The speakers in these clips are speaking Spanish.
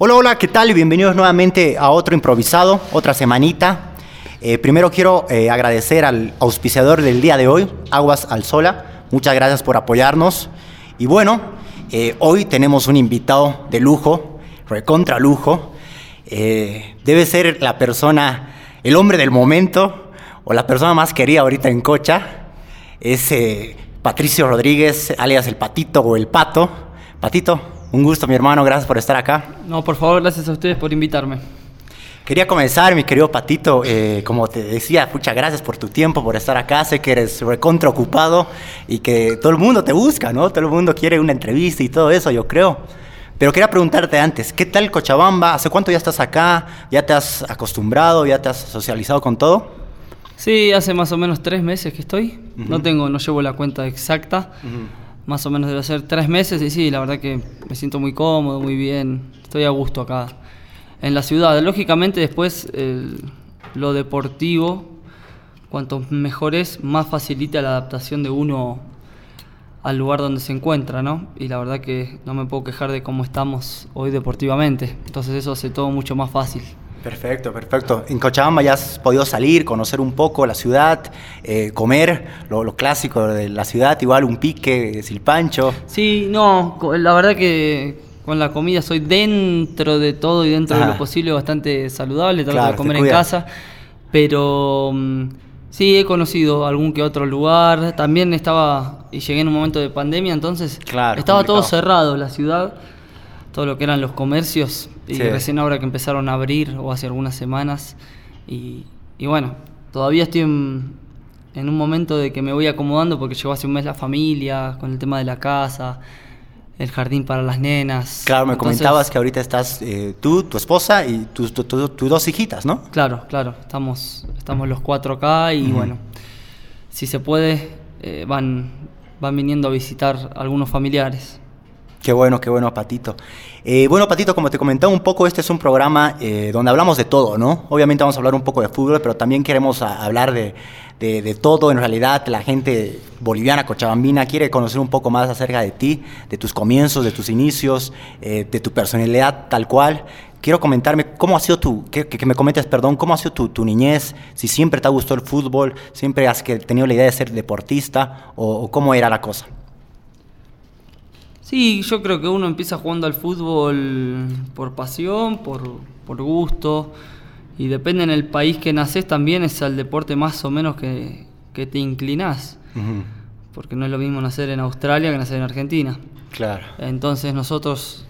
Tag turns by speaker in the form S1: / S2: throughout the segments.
S1: Hola, hola, ¿qué tal? Bienvenidos nuevamente a otro improvisado, otra semanita. Eh, primero quiero eh, agradecer al auspiciador del día de hoy, Aguas al Sola. Muchas gracias por apoyarnos. Y bueno, eh, hoy tenemos un invitado de lujo, recontra lujo. debe ser la persona, el hombre del momento o la persona más querida ahorita en Cocha. Es Patricio Rodríguez, alias el Patito o el Pato. Patito, un gusto, mi hermano, gracias por estar acá.
S2: No, por favor, gracias a ustedes por invitarme.
S1: Quería comenzar, mi querido Patito, eh, como te decía, muchas gracias por tu tiempo, por estar acá. Sé que eres recontra ocupado y que todo el mundo te busca, ¿no? Todo el mundo quiere una entrevista y todo eso, yo creo. Pero quería preguntarte antes, ¿qué tal Cochabamba? ¿Hace cuánto ya estás acá? ¿Ya te has acostumbrado? ¿Ya te has socializado con todo?
S2: Sí, hace más o menos tres meses que estoy. No tengo, no llevo la cuenta exacta más o menos debe ser tres meses y sí, la verdad que me siento muy cómodo, muy bien, estoy a gusto acá en la ciudad. Lógicamente después lo deportivo, cuanto mejor es, más facilita la adaptación de uno al lugar donde se encuentra, ¿no? Y la verdad que no me puedo quejar de cómo estamos hoy deportivamente, entonces eso hace todo mucho más fácil.
S1: Perfecto, perfecto. En Cochabamba ya has podido salir, conocer un poco la ciudad, eh, comer lo, clásico de la ciudad, igual un pique, silpancho.
S2: Sí, no, la verdad que con la comida soy dentro de todo y dentro de lo posible bastante saludable, trato de comer en casa, pero mm, sí he conocido algún que otro lugar, también estaba y llegué en un momento de pandemia, entonces estaba todo cerrado la ciudad todo lo que eran los comercios y recién ahora que empezaron a abrir o hace algunas semanas y, bueno, todavía estoy en, un momento de que me voy acomodando porque llegó hace un mes la familia con el tema de la casa, el jardín para las nenas.
S1: Claro, me comentabas que ahorita estás eh, tú, tu esposa y tus dos hijitas, ¿no?
S2: Claro, claro, estamos, estamos los cuatro acá y bueno, si se puede, eh, van, van viniendo a visitar algunos familiares.
S1: Qué bueno, qué bueno, Patito. Eh, bueno, Patito, como te comentaba un poco, este es un programa eh, donde hablamos de todo, ¿no? Obviamente vamos a hablar un poco de fútbol, pero también queremos hablar de, de, todo. En realidad, la gente boliviana, cochabambina, quiere conocer un poco más acerca de ti, de tus comienzos, de tus inicios, eh, de tu personalidad tal cual. Quiero comentarme cómo ha sido tu, que, que me comentes, perdón, cómo ha sido tu, tu, niñez, si siempre te ha gustado el fútbol, siempre has tenido la idea de ser deportista o cómo era la cosa.
S2: Sí, yo creo que uno empieza jugando al fútbol por pasión, por, gusto, y depende en el país que naces también es el deporte más o menos que, te inclinás. Porque no es lo mismo nacer en Australia que nacer en Argentina.
S1: Claro.
S2: Entonces nosotros,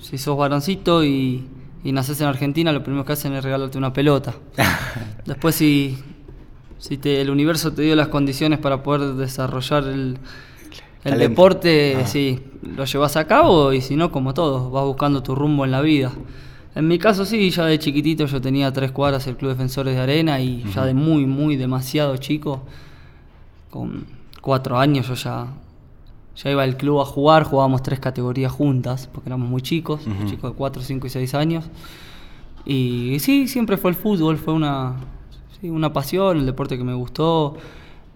S2: si sos varoncito y, y naces en Argentina, lo primero que hacen es regalarte una pelota. Después si, si te, el universo te dio las condiciones para poder desarrollar el el deporte, ah. sí, lo llevas a cabo y si no, como todo, vas buscando tu rumbo en la vida. En mi caso sí, ya de chiquitito yo tenía tres cuadras el Club Defensores de Arena y ya de muy, muy demasiado chico, con cuatro años yo ya, ya iba al club a jugar, jugábamos tres categorías juntas, porque éramos muy chicos, chicos de cuatro, cinco y seis años. Y sí, siempre fue el fútbol, fue una, una pasión, el deporte que me gustó.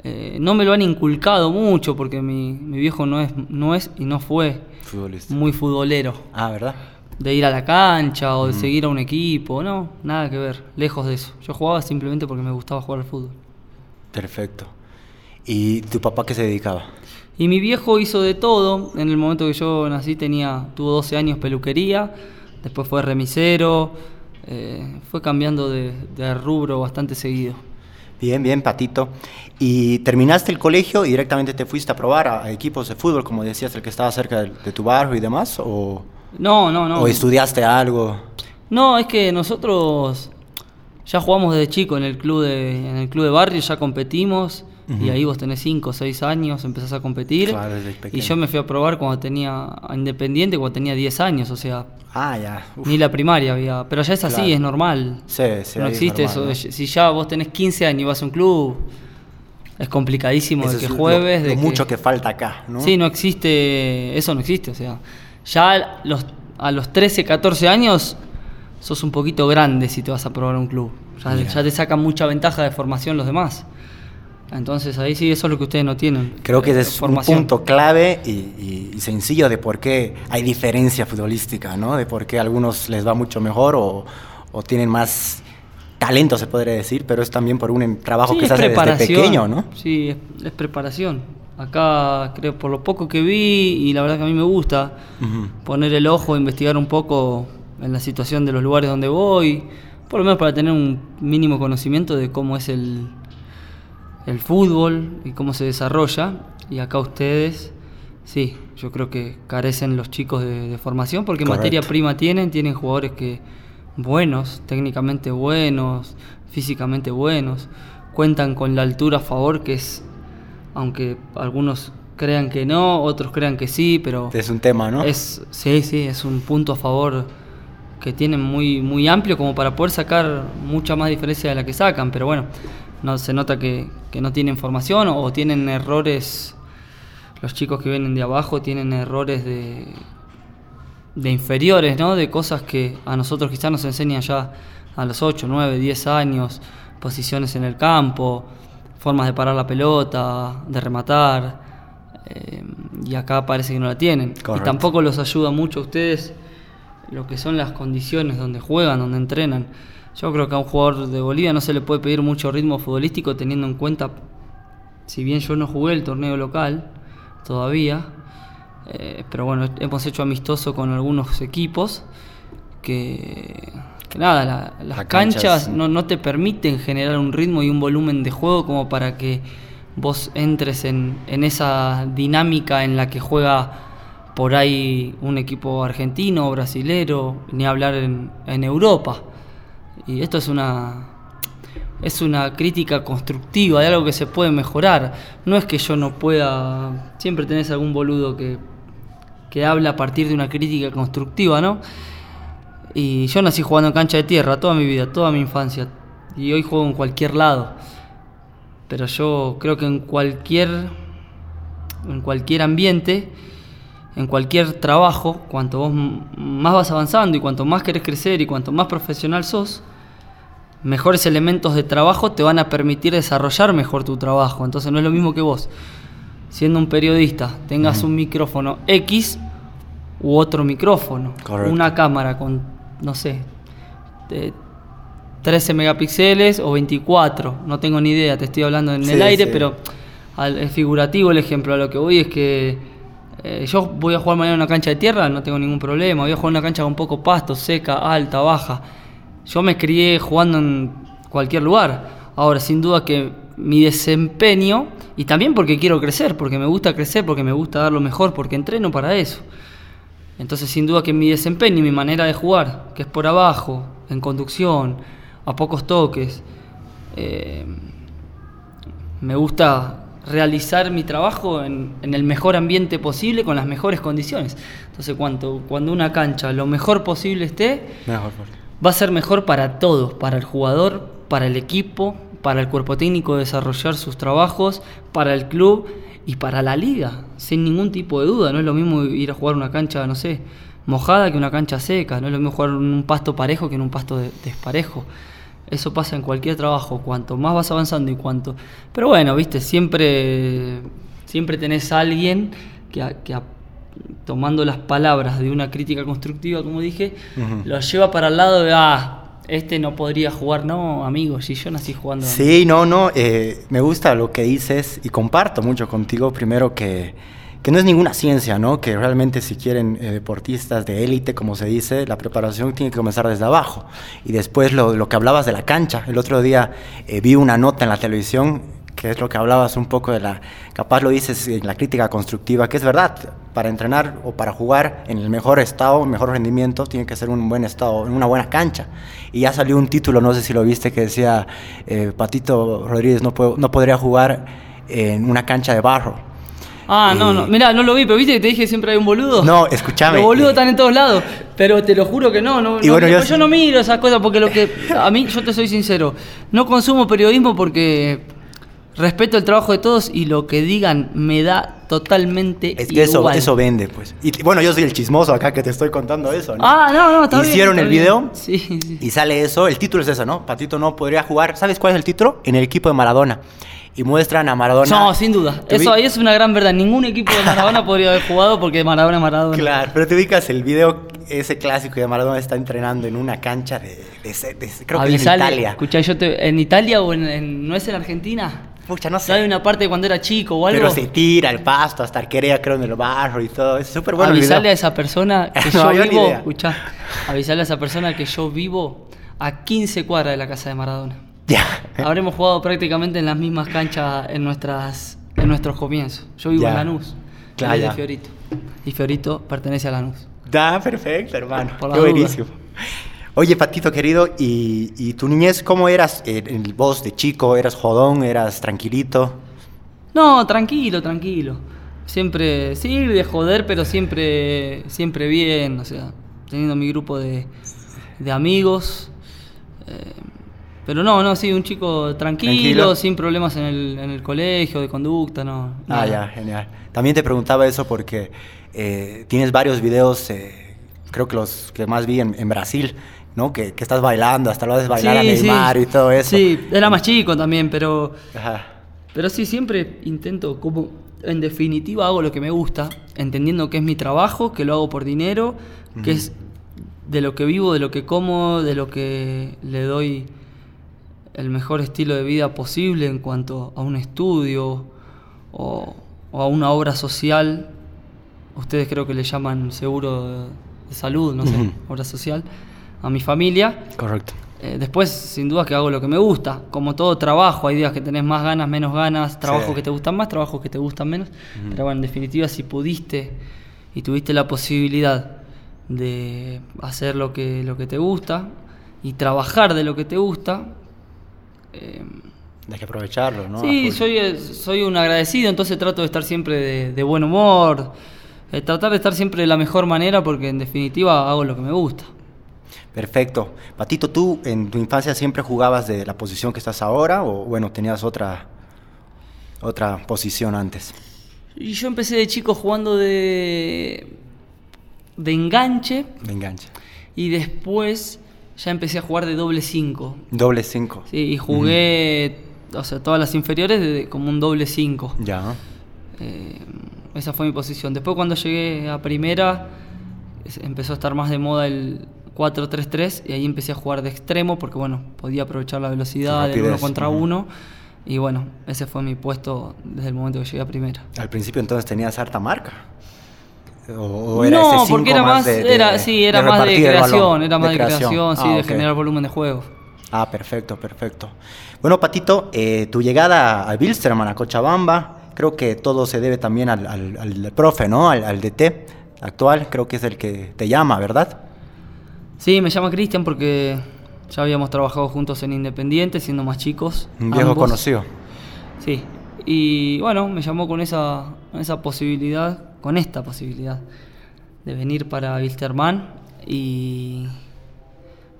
S2: Eh, no me lo han inculcado mucho porque mi, viejo no es, no es y no fue muy futbolero.
S1: Ah, ¿verdad?
S2: De ir a la cancha o de seguir a un equipo, no, nada que ver, lejos de eso. Yo jugaba simplemente porque me gustaba jugar al fútbol.
S1: Perfecto. ¿Y tu papá qué se dedicaba?
S2: Y mi viejo hizo de todo. En el momento que yo nací tenía, tuvo 12 años peluquería, después fue remisero, eh, fue cambiando de, de rubro bastante seguido.
S1: Bien, bien, Patito. ¿Y terminaste el colegio y directamente te fuiste a probar a, equipos de fútbol, como decías, el que estaba cerca de, tu barrio y demás? ¿O,
S2: no, no, no.
S1: ¿O estudiaste algo?
S2: No, es que nosotros ya jugamos desde chico en el club de, en el club de barrio, ya competimos. Y ahí vos tenés 5 o 6 años, empezás a competir. y yo me fui a probar cuando tenía Independiente, cuando tenía 10 años, o sea.
S1: Ah, ya.
S2: Ni la primaria había. Pero ya es así, es normal.
S1: Sí, sí.
S2: No existe eso. Si ya vos tenés 15 años y vas a un club, es complicadísimo de que jueves. de
S1: mucho que falta acá, ¿no?
S2: Sí, no existe. Eso no existe, o sea. Ya los, a los 13, 14 años sos un poquito grande si te vas a probar un club. Ya, ya te sacan mucha ventaja de formación los demás. Entonces ahí sí, eso es lo que ustedes no tienen.
S1: Creo que es un punto clave y, sencillo de por qué hay diferencia futbolística, ¿no? De por qué a algunos les va mucho mejor o, tienen más talento, se podría decir, pero es también por un trabajo que se hace desde pequeño, ¿no?
S2: Sí, es, preparación. Acá creo por lo poco que vi y la verdad que a mí me gusta poner el ojo, investigar un poco en la situación de los lugares donde voy, por lo menos para tener un mínimo conocimiento de cómo es el, el fútbol y cómo se desarrolla. Y acá ustedes, sí, yo creo que carecen los chicos de, formación porque materia prima tienen, tienen jugadores que buenos, técnicamente buenos, físicamente buenos, cuentan con la altura a favor que es, aunque algunos crean que no, otros crean que sí, pero...
S1: Es un tema, ¿no?
S2: Es, sí, sí, es un punto a favor que tienen muy, muy amplio como para poder sacar mucha más diferencia de la que sacan, pero bueno, no se nota que, no tienen formación o, tienen errores, los chicos que vienen de abajo tienen errores de, de inferiores, ¿no? De cosas que a nosotros quizás nos enseñan ya a los 8, 9, 10 años, posiciones en el campo, formas de parar la pelota, de rematar, eh, y acá parece que no la tienen. Y tampoco los ayuda mucho a ustedes lo que son las condiciones donde juegan, donde entrenan. Yo creo que a un jugador de Bolivia no se le puede pedir mucho ritmo futbolístico teniendo en cuenta, si bien yo no jugué el torneo local todavía, eh, pero bueno, hemos hecho amistoso con algunos equipos que, nada, las canchas no, no, te permiten generar un ritmo y un volumen de juego como para que vos entres en, en esa dinámica en la que juega por ahí un equipo argentino, brasilero, ni hablar en, en Europa. Y esto es una, es una crítica constructiva de algo que se puede mejorar. No es que yo no pueda. Siempre tenés algún boludo que, que habla a partir de una crítica constructiva, ¿no? Y yo nací jugando en cancha de tierra toda mi vida, toda mi infancia. Y hoy juego en cualquier lado. Pero yo creo que en cualquier. en cualquier ambiente en cualquier trabajo, cuanto vos más vas avanzando y cuanto más querés crecer y cuanto más profesional sos, mejores elementos de trabajo te van a permitir desarrollar mejor tu trabajo. Entonces no es lo mismo que vos, siendo un periodista, tengas un micrófono X u otro micrófono, una cámara con, no sé, 13 megapíxeles o 24, no tengo ni idea, te estoy hablando en el aire, pero es figurativo el ejemplo, a lo que voy es que eh, yo voy a jugar mañana en una cancha de tierra, no tengo ningún problema. Voy a jugar en una cancha con poco pasto, seca, alta, baja. Yo me crié jugando en cualquier lugar. Ahora, sin duda que mi desempeño, y también porque quiero crecer, porque me gusta crecer, porque me gusta dar lo mejor, porque entreno para eso. Entonces, sin duda que mi desempeño y mi manera de jugar, que es por abajo, en conducción, a pocos toques, eh, me gusta realizar mi trabajo en, el mejor ambiente posible, con las mejores condiciones. Entonces, cuando, cuando una cancha lo mejor posible esté, va a ser mejor para todos, para el jugador, para el equipo, para el cuerpo técnico desarrollar sus trabajos, para el club y para la liga, sin ningún tipo de duda. No es lo mismo ir a jugar una cancha, no sé, mojada que una cancha seca, no es lo mismo jugar en un pasto parejo que en un pasto desparejo. Eso pasa en cualquier trabajo, cuanto más vas avanzando y cuanto... Pero bueno, viste, siempre, siempre tenés a alguien que, tomando las palabras de una crítica constructiva, como dije, lo lleva para el lado de, ah, este no podría jugar, no, amigo, si yo nací jugando.
S1: Sí, no, no, eh, me gusta lo que dices y comparto mucho contigo, primero que que no es ninguna ciencia, ¿no? Que realmente si quieren eh, deportistas de élite, como se dice, la preparación tiene que comenzar desde abajo. Y después lo, lo que hablabas de la cancha. El otro día eh, vi una nota en la televisión que es lo que hablabas un poco de la, capaz lo dices en la crítica constructiva, que es verdad, para entrenar o para jugar en el mejor estado, mejor rendimiento, tiene que ser un buen estado, en una buena cancha. Y ya salió un título, no sé si lo viste, que decía, eh, Patito Rodríguez no, no podría jugar en una cancha de barro
S2: Ah, no, no. Mirá, no lo vi, pero viste que te dije que siempre hay un boludo.
S1: No, escúchame.
S2: Los boludos están en todos lados. Pero te lo juro que no. no, yo, no miro esas cosas porque lo que. A mí, yo te soy sincero. No consumo periodismo porque respeto el trabajo de todos y lo que digan me da totalmente
S1: es que Eso, eso vende, pues. Y bueno, yo soy el chismoso acá que te estoy contando eso, ¿no?
S2: Ah, no, no, está
S1: Hicieron
S2: el
S1: video
S2: sí, sí.
S1: y sale eso. El título es eso, ¿no? Patito no podría jugar. ¿Sabes cuál es el título? En el equipo de Maradona. y muestran a Maradona.
S2: No, sin duda. Eso ahí es una gran verdad. Ningún equipo de Maradona podría haber jugado porque Maradona es Maradona.
S1: Claro, pero te ubicas el video, ese clásico de Maradona está entrenando en una cancha de, creo que en Italia.
S2: Escuchá, yo te, ¿en Italia o en, no es en Argentina?
S1: Pucha, no sé.
S2: Hay una parte de cuando era chico o algo.
S1: Pero se tira el pasto hasta Arquerea, creo, en el barro y todo. Es súper bueno.
S2: Avisarle a esa persona que yo vivo. Escuchá, avisarle a esa persona que yo vivo a 15 cuadras de la casa de Maradona.
S1: Ya.
S2: Habremos jugado prácticamente en las mismas canchas en nuestras en nuestros comienzos. Yo vivo en Lanús. Claro. de Fiorito. Y Fiorito pertenece a Lanús.
S1: Da, perfecto, hermano. Qué buenísimo. Oye, Patito querido, ¿y, tu niñez cómo eras? ¿En el voz de chico? ¿Eras jodón? ¿Eras tranquilito?
S2: No, tranquilo, tranquilo. Siempre, sí, de joder, pero siempre, siempre bien, o sea, teniendo mi grupo de, de amigos. Eh, pero no, no, sí, un chico tranquilo, sin problemas en el, en el, colegio, de conducta, no.
S1: Ah, ya, genial. También te preguntaba eso porque eh, tienes varios videos, eh, creo que los que más vi en Brasil, ¿no? Que, estás bailando, hasta lo haces bailar a Neymar y todo eso.
S2: Sí, era más chico también, pero. Pero sí, siempre intento, como en definitiva hago lo que me gusta, entendiendo que es mi trabajo, que lo hago por dinero, que es de lo que vivo, de lo que como, de lo que le doy el mejor estilo de vida posible en cuanto a un estudio o, a una obra social. Ustedes creo que le llaman seguro de salud, no sé, obra social a mi familia.
S1: Correcto.
S2: Eh, después, sin duda, que hago lo que me gusta. Como todo trabajo, hay días que tenés más ganas, menos ganas, trabajos que te gustan más, trabajos que te gustan menos. Pero bueno, en definitiva, si pudiste y tuviste la posibilidad de hacer lo que, lo que te gusta y trabajar de lo que te gusta.
S1: Eh, hay que aprovecharlo, ¿no?
S2: Sí, soy, eh, soy un agradecido, entonces trato de estar siempre de, buen humor, tratar de estar siempre de la mejor manera porque en definitiva hago lo que me gusta.
S1: Perfecto. Patito, ¿tú en tu infancia siempre jugabas de la posición que estás ahora o bueno, tenías otra, otra posición antes?
S2: Y yo empecé de chico jugando de, de enganche.
S1: De enganche.
S2: Y después ya empecé a jugar de doble 5.
S1: Doble 5.
S2: Sí, y jugué, o sea, todas las inferiores de, como un doble 5.
S1: Ya.
S2: Eh, esa fue mi posición. Después cuando llegué a primera empezó a estar más de moda el 4-3-3 y ahí empecé a jugar de extremo porque bueno, podía aprovechar la velocidad de uno contra uno y bueno, ese fue mi puesto desde el momento que llegué a primera.
S1: Al principio entonces tenías harta marca.
S2: ¿O, era no, porque era más, de, era, sí, era más de creación, era más de, creación, sí, ah, de generar volumen de juego.
S1: Ah, perfecto, perfecto. Bueno, Patito, eh, tu llegada a Bilsterman, a Cochabamba, creo que todo se debe también al, al profe, ¿no? Al, al DT actual, creo que es el que te llama, ¿verdad?
S2: Sí, me llama Cristian porque ya habíamos trabajado juntos en Independiente, siendo más chicos.
S1: Un viejo conocido.
S2: Sí, y bueno, me llamó con esa, esa posibilidad, con esta posibilidad, de venir para Wilstermann y,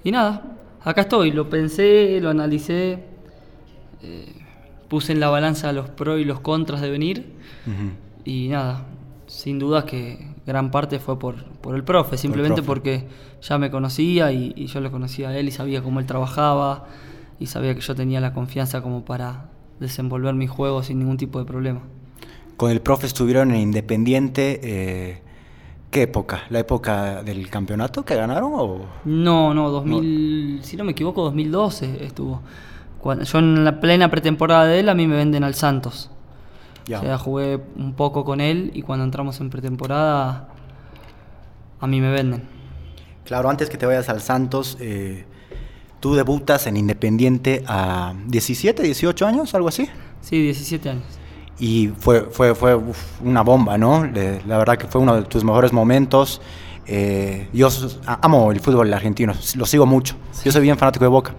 S2: y nada, acá estoy, lo pensé, lo analicé, eh, puse en la balanza los pros y los contras de venir y nada, sin duda que gran parte fue por, por el profe, simplemente porque ya me conocía y, yo lo conocía a él y sabía cómo él trabajaba y sabía que yo tenía la confianza como para desenvolver mi juego sin ningún tipo de problema.
S1: Con el profe estuvieron en Independiente, eh, ¿qué época? ¿La época del campeonato que ganaron? O?
S2: No, no, 2000, si no me equivoco, 2012 estuvo. Cuando, yo en la plena pretemporada de él a mí me venden al Santos. O sea, jugué un poco con él y cuando entramos en pretemporada a mí me venden.
S1: Claro, antes que te vayas al Santos, eh, tú debutas en Independiente a 17, 18 años, algo así.
S2: Sí, 17 años.
S1: Y fue, fue, fue una bomba, ¿no? la verdad que fue uno de tus mejores momentos. Eh, yo amo el fútbol argentino, lo sigo mucho. Yo soy bien fanático de Boca.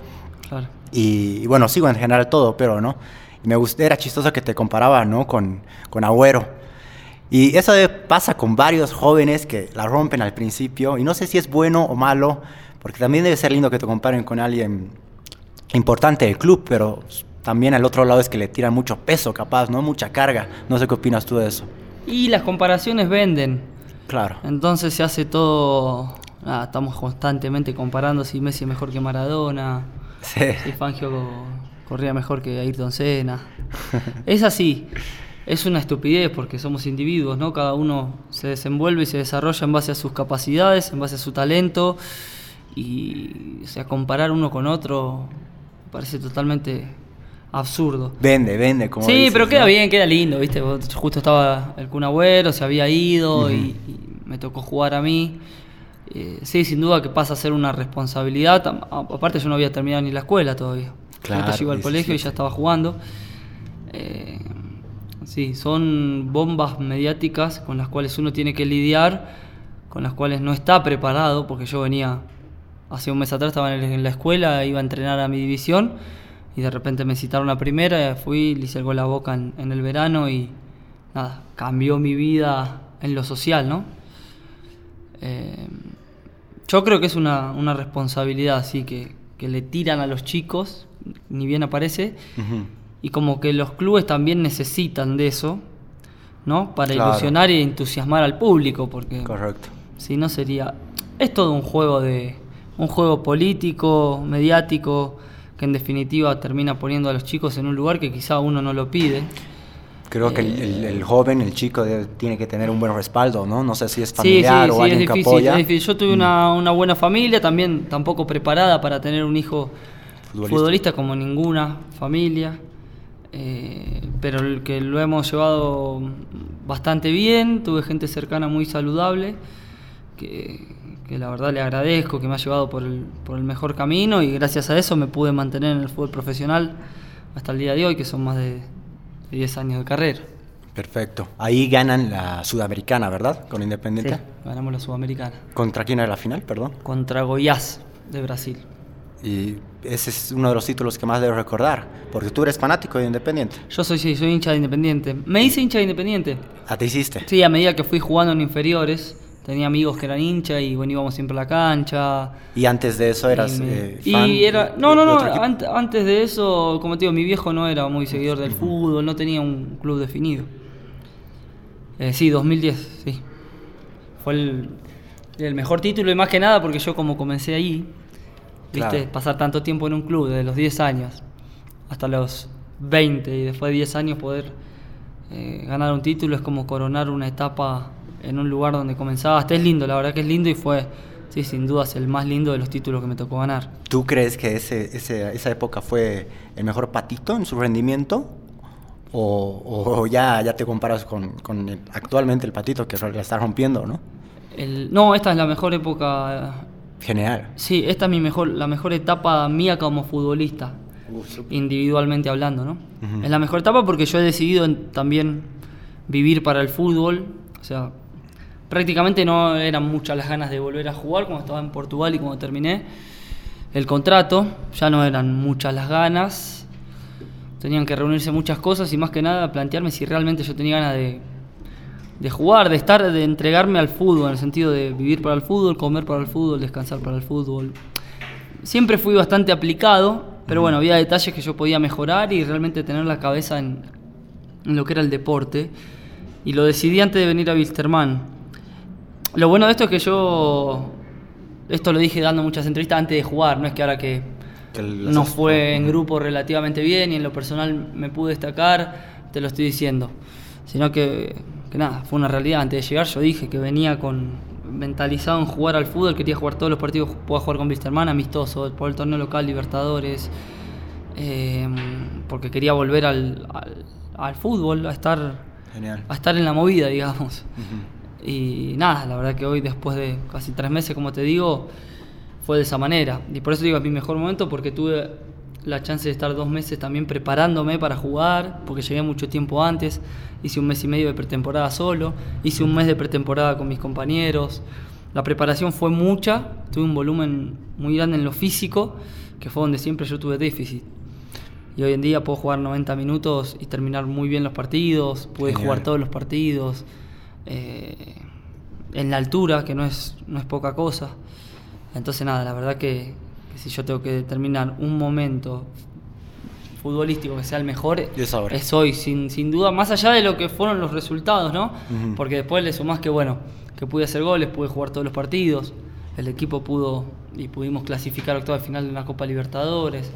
S2: Claro.
S1: Y, y, bueno, sigo en general todo, pero no me gustó, era chistoso que te comparaba, ¿no? Con, con Agüero. Y eso pasa con varios jóvenes que la rompen al principio. Y no sé si es bueno o malo, porque también debe ser lindo que te comparen con alguien importante del club, pero también al otro lado es que le tiran mucho peso, capaz, ¿no? Mucha carga. No sé qué opinas tú de eso.
S2: Y las comparaciones venden.
S1: Claro.
S2: Entonces se hace todo. estamos constantemente comparando si Messi es mejor que Maradona.
S1: Sí.
S2: Si Fangio corría mejor que Ayrton Senna. es así. Es una estupidez porque somos individuos, ¿no? Cada uno se desenvuelve y se desarrolla en base a sus capacidades, en base a su talento. Y, o sea, comparar uno con otro parece totalmente absurdo.
S1: Vende, vende, como
S2: Sí, pero queda bien, queda lindo, ¿viste? Justo estaba el Kun Agüero, se había ido y, me tocó jugar a mí. Eh, sí, sin duda que pasa a ser una responsabilidad. Aparte, yo no había terminado ni la escuela todavía. Claro, iba al colegio y ya estaba jugando. Eh, Sí, son bombas mediáticas con las cuales uno tiene que lidiar, con las cuales no está preparado, porque yo venía, hace un mes atrás estaba en la escuela, iba a entrenar a mi división y de repente me citaron la primera, fui, le hice el gol a boca en, el verano y nada, cambió mi vida en lo social, ¿no? Eh, yo creo que es una, responsabilidad así que, que, le tiran a los chicos, ni bien aparece y como que los clubes también necesitan de eso, ¿no? Para ilusionar y entusiasmar al público, porque
S1: Correcto.
S2: si no sería es todo un juego de un juego político, mediático, que en definitiva termina poniendo a los chicos en un lugar que quizá uno no lo pide.
S1: Creo que el, eh, joven, el chico, tiene que tener un buen respaldo, ¿no? No sé si es familiar o alguien que apoya.
S2: Es difícil. Yo tuve una, una, buena familia, también tampoco preparada para tener un hijo futbolista como ninguna familia. Eh, pero el que lo hemos llevado bastante bien, tuve gente cercana muy saludable, que, la verdad le agradezco, que me ha llevado por el, por el mejor camino y gracias a eso me pude mantener en el fútbol profesional hasta el día de hoy, que son más de, 10 años de carrera.
S1: Perfecto. Ahí ganan la Sudamericana, ¿verdad? Con Independiente.
S2: Sí, ganamos la Sudamericana.
S1: ¿Contra quién era la final, perdón?
S2: Contra Goiás, de Brasil.
S1: Y ese es uno de los títulos que más debo recordar, porque tú eres fanático de Independiente.
S2: Yo soy, sí, soy hincha de Independiente. Me hice hincha de Independiente.
S1: ¿A te hiciste?
S2: Sí, a medida que fui jugando en inferiores, tenía amigos que eran hinchas y bueno, íbamos siempre a la cancha.
S1: ¿Y antes de eso eras
S2: eh, fan? Y era, no, no, no, antes de eso, como te digo, mi viejo no era muy seguidor del fútbol, no tenía un club definido. Eh, sí, 2010, sí. Fue el, el mejor título y más que nada porque yo como comencé ahí, ¿Viste? Pasar tanto tiempo en un club, desde los 10 años hasta los 20 y después de 10 años poder eh, ganar un título es como coronar una etapa en un lugar donde comenzaste. Es lindo, la verdad que es lindo y fue, sí, sin dudas, el más lindo de los títulos que me tocó ganar.
S1: ¿Tú crees que ese, esa época fue el mejor patito en su rendimiento? ¿O, ya, ya te comparas con, actualmente el patito que la está rompiendo, no?
S2: no, esta es la mejor época
S1: Genial.
S2: Sí, esta es mi mejor, la mejor etapa mía como futbolista, individualmente hablando, ¿no? Es la mejor etapa porque yo he decidido también vivir para el fútbol, o sea, prácticamente no eran muchas las ganas de volver a jugar cuando estaba en Portugal y cuando terminé el contrato, ya no eran muchas las ganas, tenían que reunirse muchas cosas y más que nada plantearme si realmente yo tenía ganas de de jugar, de estar, de entregarme al fútbol, en el sentido de vivir para el fútbol, comer para el fútbol, descansar para el fútbol. Siempre fui bastante aplicado, pero bueno, había detalles que yo podía mejorar y realmente tener la cabeza en, lo que era el deporte. Y lo decidí antes de venir a Wilstermann. Lo bueno de esto es que yo, esto lo dije dando muchas entrevistas antes de jugar, no es que ahora que, no fue en grupo relativamente bien y en lo personal me pude destacar, te lo estoy diciendo, sino que que nada, fue una realidad. Antes de llegar yo dije que venía con mentalizado en jugar al fútbol, quería jugar todos los partidos, pueda jugar con Wisterman, amistoso, por el torneo local, Libertadores, eh, porque quería volver al, al, fútbol, a estar, a estar en la movida, digamos. Y nada, la verdad que hoy, después de casi tres meses, como te digo, fue de esa manera. Y por eso digo, es mi mejor momento, porque tuve la chance de estar dos meses también preparándome para jugar, porque llegué mucho tiempo antes, hice un mes y medio de pretemporada solo, hice un mes de pretemporada con mis compañeros, la preparación fue mucha, tuve un volumen muy grande en lo físico, que fue donde siempre yo tuve déficit. Y hoy en día puedo jugar 90 minutos y terminar muy bien los partidos, pude jugar todos los partidos, eh, en la altura, que no es, no es poca cosa. Entonces nada, la verdad que, si yo tengo que determinar un momento futbolístico que sea el mejor, es, hoy, sin, sin duda, más allá de lo que fueron los resultados, ¿no? Porque después le sumás que, bueno, que pude hacer goles, pude jugar todos los partidos, el equipo pudo y pudimos clasificar octavo final de una Copa Libertadores,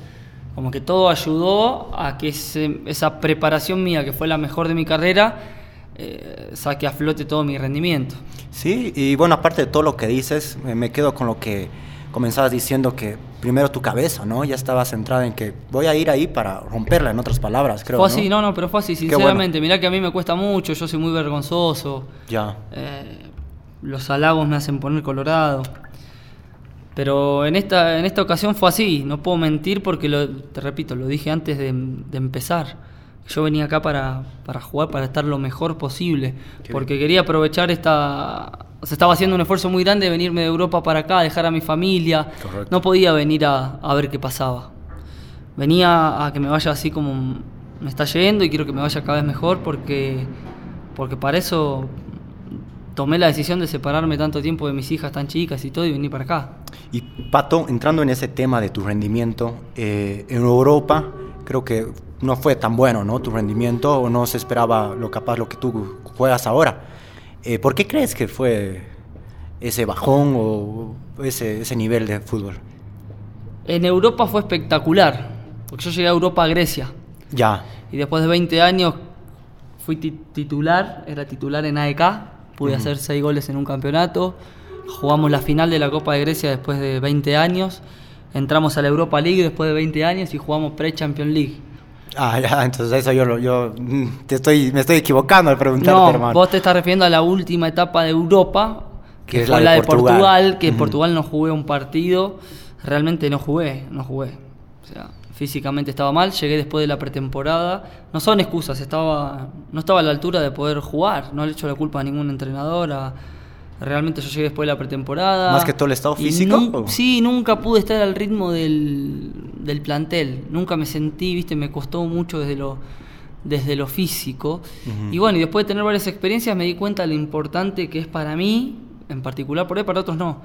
S2: como que todo ayudó a que esa preparación mía, que fue la mejor de mi carrera, eh, saque a flote todo mi rendimiento.
S1: Sí, y bueno, aparte de todo lo que dices, me quedo con lo que comenzabas diciendo que primero tu cabeza, ¿no? Ya estaba centrada en que voy a ir ahí para romperla, en otras palabras, creo.
S2: Fue así, no, no, pero fue así, sinceramente. Mirá que a mí me cuesta mucho, yo soy muy vergonzoso.
S1: Ya.
S2: Eh, los halagos me hacen poner colorado. Pero en esta, en esta ocasión fue así, no puedo mentir porque, lo, te repito, lo dije antes de, empezar. Yo venía acá para, para, jugar, para estar lo mejor posible, porque quería aprovechar esta... O sea, estaba haciendo un esfuerzo muy grande de venirme de Europa para acá, dejar a mi familia. No podía venir a, a ver qué pasaba. Venía a que me vaya así como me está yendo y quiero que me vaya cada vez mejor porque, porque para eso tomé la decisión de separarme tanto tiempo de mis hijas tan chicas y todo y venir para acá.
S1: Y Pato, entrando en ese tema de tu rendimiento, eh, en Europa creo que no fue tan bueno, ¿no? Tu rendimiento o no se esperaba lo capaz lo que tú juegas ahora. Eh, ¿Por qué crees que fue ese bajón o ese, ese nivel de fútbol?
S2: En Europa fue espectacular, porque yo llegué a Europa a Grecia.
S1: Ya.
S2: Y después de 20 años fui titular, era titular en AEK pude hacer seis goles en un campeonato, jugamos la final de la Copa de Grecia después de 20 años, entramos a la Europa League después de 20 años y jugamos Pre-Champions League.
S1: Ah, ya, entonces eso yo, yo mm, te estoy, me estoy equivocando al preguntarte,
S2: no, Vos te estás refiriendo a la última etapa de Europa, que, fue la de, Portugal, que en Portugal no jugué un partido, realmente no jugué, no jugué. O sea, físicamente estaba mal, llegué después de la pretemporada. No son excusas, estaba, no estaba a la altura de poder jugar, no le echo la culpa a ningún entrenador. Realmente yo llegué después de la pretemporada.
S1: ¿Más que todo el estado físico?
S2: sí, nunca pude estar al ritmo del, del, plantel. Nunca me sentí, viste, me costó mucho desde lo, desde lo físico. Y bueno, y después de tener varias experiencias me di cuenta de lo importante que es para mí, en particular por ahí, para otros no.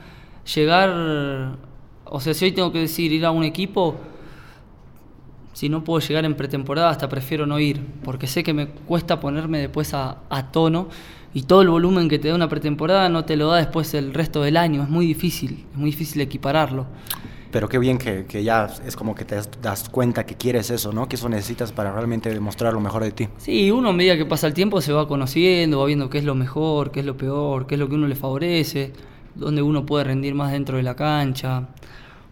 S2: Llegar, o sea, si hoy tengo que decir ir a un equipo si no puedo llegar en pretemporada, hasta prefiero no ir, porque sé que me cuesta ponerme después a, tono y todo el volumen que te da una pretemporada no te lo da después el resto del año, es muy difícil, es muy difícil equipararlo.
S1: Pero qué bien que, que, ya es como que te das cuenta que quieres eso, ¿no? Que eso necesitas para realmente demostrar lo mejor de ti.
S2: Sí, uno a medida que pasa el tiempo se va conociendo, va viendo qué es lo mejor, qué es lo peor, qué es lo que uno le favorece, dónde uno puede rendir más dentro de la cancha.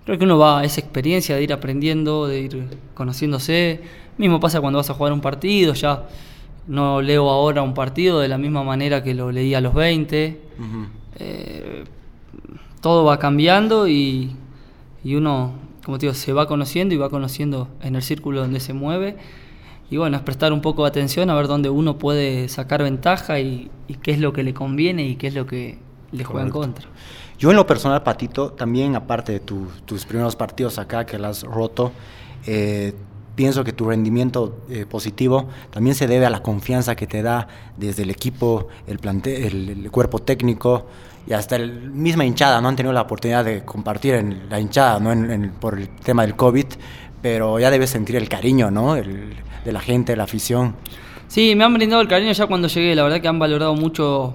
S2: Creo que uno va a esa experiencia de ir aprendiendo, de ir conociéndose. Mismo pasa cuando vas a jugar un partido, ya no leo ahora un partido de la misma manera que lo leí a los 20. Eh, todo va cambiando y, uno, como te digo, se va conociendo y va conociendo en el círculo donde se mueve. Y bueno, es prestar un poco de atención a ver dónde uno puede sacar ventaja y, qué es lo que le conviene y qué es lo que le juega en contra.
S1: Yo en lo personal, Patito, también aparte de tus primeros partidos acá que las has roto, eh, pienso que tu rendimiento eh, positivo también se debe a la confianza que te da desde el equipo, el, el, cuerpo técnico y hasta la misma hinchada. No han tenido la oportunidad de compartir en la hinchada ¿no? por el tema del COVID, pero ya debes sentir el cariño ¿no? de la gente, la afición.
S2: Sí, me han brindado el cariño ya cuando llegué. La verdad que han valorado mucho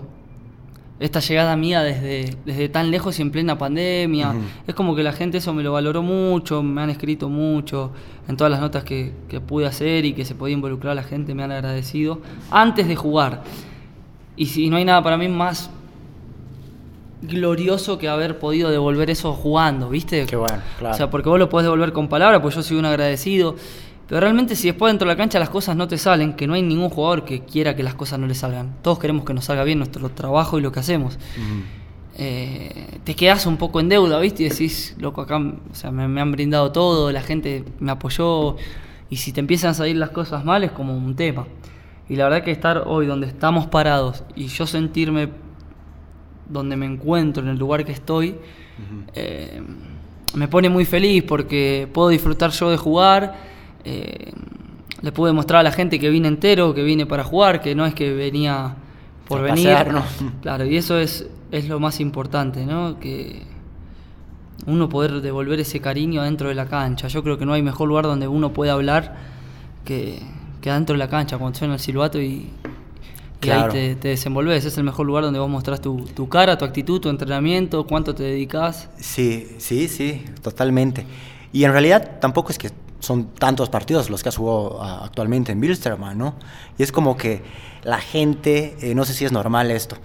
S2: esta llegada mía desde, desde tan lejos y en plena pandemia. Es como que la gente eso me lo valoró mucho, me han escrito mucho, en todas las notas que, pude hacer y que se podía involucrar a la gente me han agradecido antes de jugar. Y si no hay nada para mí más glorioso que haber podido devolver eso jugando, ¿viste?
S1: Qué bueno, claro.
S2: O sea, porque vos lo podés devolver con palabras, pues yo soy un agradecido. Pero realmente si después dentro de la cancha las cosas no te salen, que no hay ningún jugador que quiera que las cosas no le salgan. Todos queremos que nos salga bien nuestro trabajo y lo que hacemos. Eh, te quedas un poco en deuda, ¿viste? Y decís, loco, acá o sea, me, han brindado todo, la gente me apoyó. Y si te empiezan a salir las cosas mal es como un tema. Y la verdad que estar hoy donde estamos parados y yo sentirme donde me encuentro, en el lugar que estoy, eh, me pone muy feliz porque puedo disfrutar yo de jugar eh, le pude mostrar a la gente que vine entero, que vine para jugar, que no es que venía por venir. Claro, y eso es, es lo más importante, ¿no? Que uno poder devolver ese cariño dentro de la cancha. Yo creo que no hay mejor lugar donde uno puede hablar que, que dentro de la cancha, cuando suena el silbato y, ahí te, te, desenvolves. Es el mejor lugar donde vos mostrás tu, tu, cara, tu actitud, tu entrenamiento, cuánto te dedicas.
S1: Sí, sí, sí, totalmente. Y en realidad tampoco es que son tantos partidos los que has jugado ah, actualmente en Bilsterman, ¿no? Y es como que la gente, eh, no sé si es normal esto,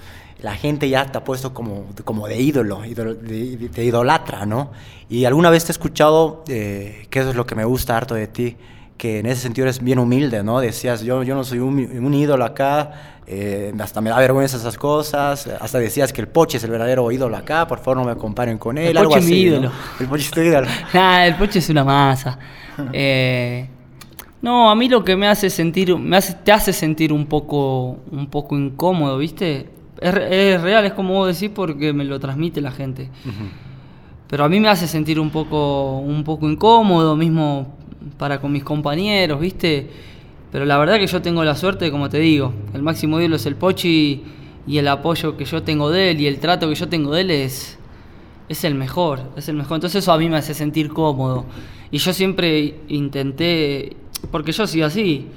S1: la gente ya te ha puesto como, como de ídolo, de, idolatra, ¿no? Y alguna vez te he escuchado, eh, que eso es lo que me gusta harto de ti, que en ese sentido eres bien humilde, ¿no? Decías, yo, yo no soy un, ídolo acá, eh, hasta me da vergüenza esas cosas, hasta decías que el Poche es el verdadero ídolo acá, por favor no me comparen con él,
S2: el Poche es mi ídolo.
S1: El Poche es tu ídolo.
S2: nah, el Poche es una masa. Eh, no, a mí lo que me hace sentir, me hace, te hace sentir un poco, un poco incómodo, ¿viste? Es, real, es como vos decís porque me lo transmite la gente. Pero a mí me hace sentir un poco, un poco incómodo, mismo para con mis compañeros, ¿viste? Pero la verdad que yo tengo la suerte, como te digo, el máximo ídolo es el Pochi y el apoyo que yo tengo de él y el trato que yo tengo de él es, es el mejor, es el mejor. Entonces eso a mí me hace sentir cómodo. Y yo siempre intenté, porque yo soy así,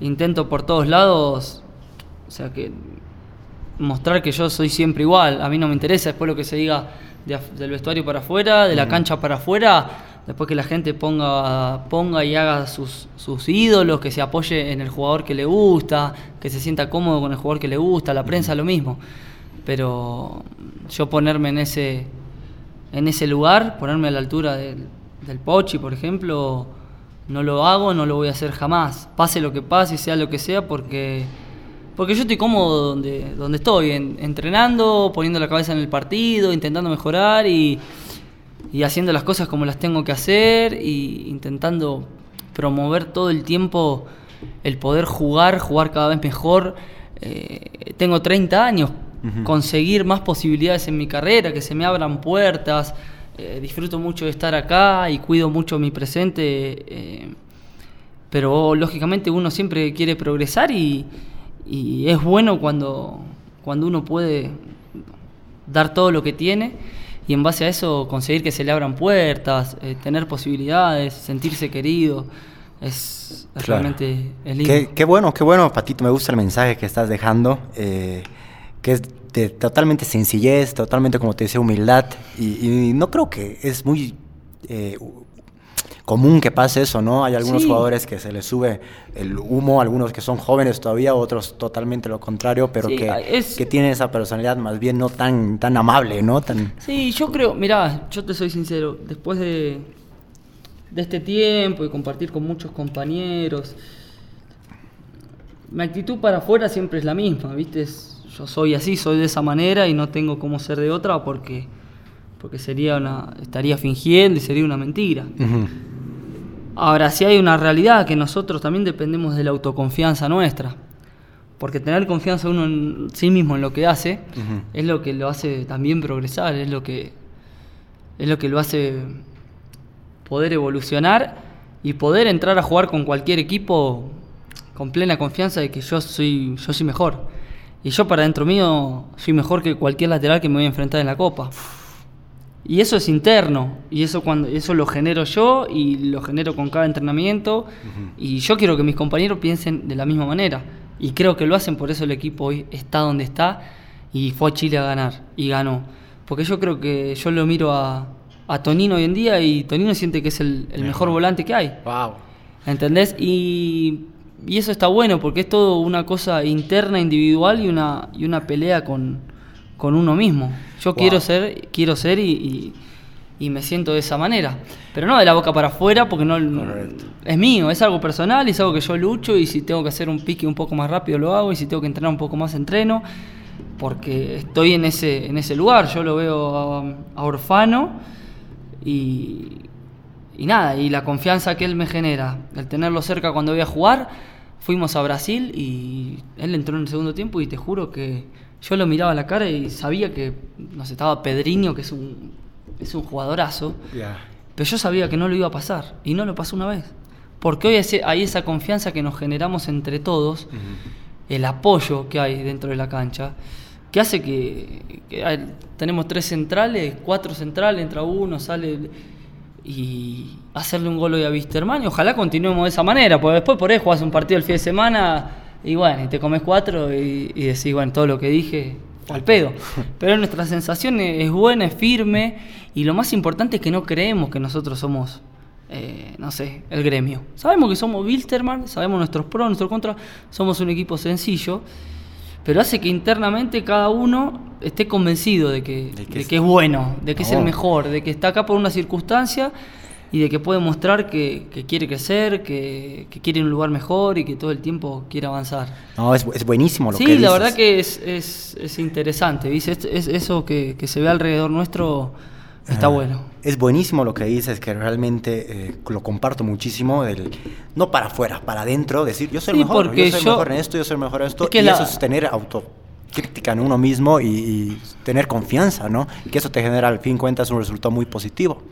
S2: intento por todos lados, o sea que mostrar que yo soy siempre igual. A mí no me interesa después lo que se diga del vestuario para afuera, de la cancha para afuera. Después que la gente ponga, ponga y haga sus, sus ídolos, que se apoye en el jugador que le gusta, que se sienta cómodo con el jugador que le gusta, la prensa lo mismo. Pero yo ponerme en ese, en ese lugar, ponerme a la altura del, del Pochi, por ejemplo, no lo hago, no lo voy a hacer jamás. Pase lo que pase y sea lo que sea, porque porque yo estoy cómodo donde, donde estoy, entrenando, poniendo la cabeza en el partido, intentando mejorar y, haciendo las cosas como las tengo que hacer y intentando promover todo el tiempo el poder jugar, jugar cada vez mejor. Eh, tengo 30 años, conseguir más posibilidades en mi carrera, que se me abran puertas. Eh, disfruto mucho de estar acá y cuido mucho mi presente. Eh, pero lógicamente uno siempre quiere progresar y, y es bueno cuando, cuando uno puede dar todo lo que tiene y en base a eso conseguir que se le abran puertas, eh, tener posibilidades, sentirse querido. Es, realmente lindo.
S1: Qué, bueno, qué bueno, Patito. Me gusta el mensaje que estás dejando, eh, que es de totalmente sencillez, totalmente, como te decía, humildad. Y, no creo que es muy eh, común que pase eso, ¿no? Hay algunos jugadores que se les sube el humo, algunos que son jóvenes todavía, otros totalmente lo contrario, pero que, que, tienen esa personalidad más bien no tan, tan amable, ¿no? Tan...
S2: Sí, yo creo, mira, yo te soy sincero, después de, de este tiempo y compartir con muchos compañeros, mi actitud para afuera siempre es la misma, ¿viste? yo soy así, soy de esa manera y no tengo cómo ser de otra porque porque sería una estaría fingiendo y sería una mentira. Ahora, si hay una realidad que nosotros también dependemos de la autoconfianza nuestra, porque tener confianza uno en sí mismo en lo que hace es lo que lo hace también progresar, es lo que es lo que lo hace poder evolucionar y poder entrar a jugar con cualquier equipo con plena confianza de que yo soy yo soy mejor. Y yo para dentro mío soy mejor que cualquier lateral que me voy a enfrentar en la Copa. Y eso es interno, y eso, cuando, eso lo genero yo y lo genero con cada entrenamiento. Y yo quiero que mis compañeros piensen de la misma manera. Y creo que lo hacen, por eso el equipo hoy está donde está y fue a Chile a ganar y ganó. Porque yo creo que yo lo miro a, a Tonino hoy en día y Tonino siente que es el, mejor volante que hay.
S1: Wow.
S2: ¿Entendés? Y, y, eso está bueno porque es todo una cosa interna, individual y una, y una pelea con, con uno mismo. Yo quiero ser, quiero ser y, me siento de esa manera. Pero no de la boca para afuera, porque no es mío, es algo personal, es algo que yo lucho y si tengo que hacer un pique un poco más rápido lo hago y si tengo que entrenar un poco más entreno, porque estoy en ese, en ese lugar, yo lo veo a, Orfano y, y nada, y la confianza que él me genera, el tenerlo cerca cuando voy a jugar, fuimos a Brasil y él entró en el segundo tiempo y te juro que yo lo miraba a la cara y sabía que, no sé, estaba Pedriño, que es un, es un jugadorazo, pero yo sabía que no lo iba a pasar y no lo pasó una vez. Porque hoy hay esa confianza que nos generamos entre todos, el apoyo que hay dentro de la cancha, que hace que, tenemos tres centrales, cuatro centrales, entra uno, sale y hacerle un gol hoy a Wisterman y ojalá continuemos de esa manera, porque después por ahí jugás un partido el fin de semana y bueno, y te comes cuatro y, decís, bueno, todo lo que dije al pedo. Pero nuestra sensación es buena, es firme y lo más importante es que no creemos que nosotros somos eh, no sé, el gremio. Sabemos que somos Wilterman, sabemos nuestros pros, nuestros contras, somos un equipo sencillo, pero hace que internamente cada uno esté convencido de que,
S1: De que
S2: de
S1: es-
S2: que es bueno, de que es el mejor, de que está acá por una circunstancia y de que puede mostrar que, que quiere crecer, que, que quiere un lugar mejor y que todo el tiempo quiere avanzar.
S1: No, es, es buenísimo lo
S2: Sí,
S1: que
S2: la
S1: dices.
S2: verdad que es, es, es interesante, ¿viste? Es, es- eso que, que se ve alrededor nuestro está
S1: Ah,
S2: bueno.
S1: Es buenísimo lo que dices, que realmente eh, lo comparto muchísimo. Del, no para afuera, para adentro, decir yo soy el
S2: Sí,
S1: mejor, yo soy
S2: yo-
S1: mejor en esto, yo soy el mejor en esto. Y
S2: la-
S1: eso es tener autocrítica en uno mismo y, y tener confianza, ¿no? Y que eso te genera al fin cuentas un resultado muy positivo.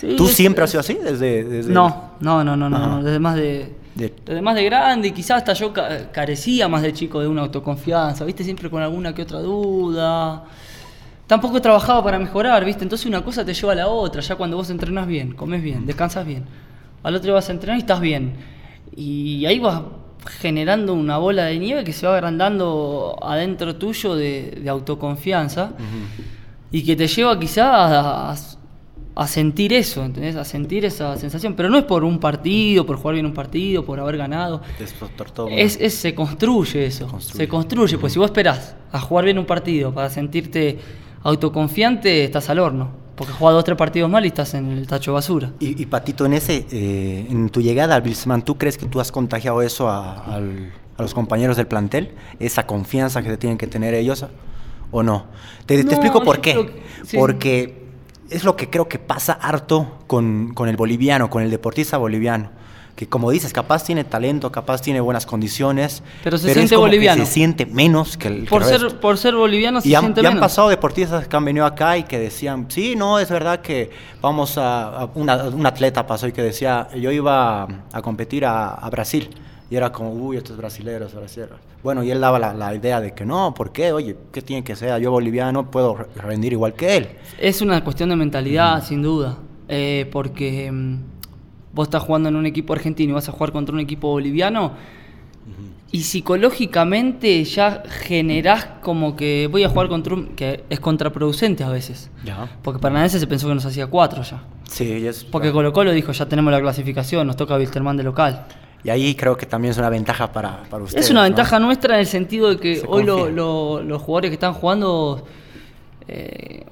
S2: Sí,
S1: ¿Tú
S2: es-
S1: siempre has sido así? Desde, desde
S2: No, no, no, no, no, no, desde más de,
S1: De-
S2: desde más de grande, y quizás hasta yo ca- carecía más de chico de una autoconfianza, ¿viste? Siempre con alguna que otra duda. Tampoco trabajaba para mejorar, ¿viste? Entonces una cosa te lleva a la otra, ya cuando vos entrenás bien, comes bien, descansas bien. Al otro vas a entrenar y estás bien. Y ahí vas generando una bola de nieve que se va agrandando adentro tuyo de, de autoconfianza y que te lleva quizás a, a sentir eso, ¿entendés? A sentir esa sensación. Pero no es por un partido, por jugar bien un partido, por haber ganado.
S1: Todo-
S2: Es, es- se construye eso.
S1: construye.
S2: Se construye. Pues si vos esperás a jugar bien un partido para sentirte autoconfiante, estás al horno. Porque jugás dos o tres partidos mal y estás en el tacho basura.
S1: Y, y Patito, en ese, eh, en tu llegada al Bilsman, ¿tú crees que tú has contagiado eso a, al- a los compañeros del plantel? Esa confianza que tienen que tener ellos, ¿o no? Te, explico por qué.
S2: creo que- sí.
S1: Porque es lo que creo que pasa harto con, con el boliviano, con el deportista boliviano. Que como dices, capaz tiene talento, capaz tiene buenas condiciones.
S2: Pero se
S1: es
S2: siente
S1: como que
S2: boliviano.
S1: se siente menos que el, que
S2: Por
S1: el
S2: ser,
S1: resto.
S2: por ser boliviano se
S1: Y han,
S2: siente
S1: y han pasado deportistas que han venido acá y que decían, sí, no, es verdad que vamos a... a- una- un atleta pasó y que decía, yo iba a, a competir a, a Brasil. Y era como, uy, estos brasileros, brasileros. Bueno, y él daba la, la idea de que no, ¿por qué? Oye, ¿qué tiene que ser? Yo boliviano puedo re- rendir igual que él.
S2: Es una cuestión de mentalidad, sin duda. Eh, porque mm, vos estás jugando en un equipo argentino y vas a jugar contra un equipo boliviano. Y psicológicamente ya generás como que voy a jugar contra un. que es contraproducente a veces.
S1: Ya.
S2: Porque Paranaense se pensó que nos hacía cuatro ya.
S1: Sí, es...
S2: Porque Colo Colo dijo, ya tenemos la clasificación, nos toca Wilterman de local.
S1: Y ahí creo que también es una ventaja para, para ustedes.
S2: es una
S1: ¿no?
S2: ventaja nuestra en el sentido de que
S1: Se
S2: hoy lo- los jugadores que están jugando, eh,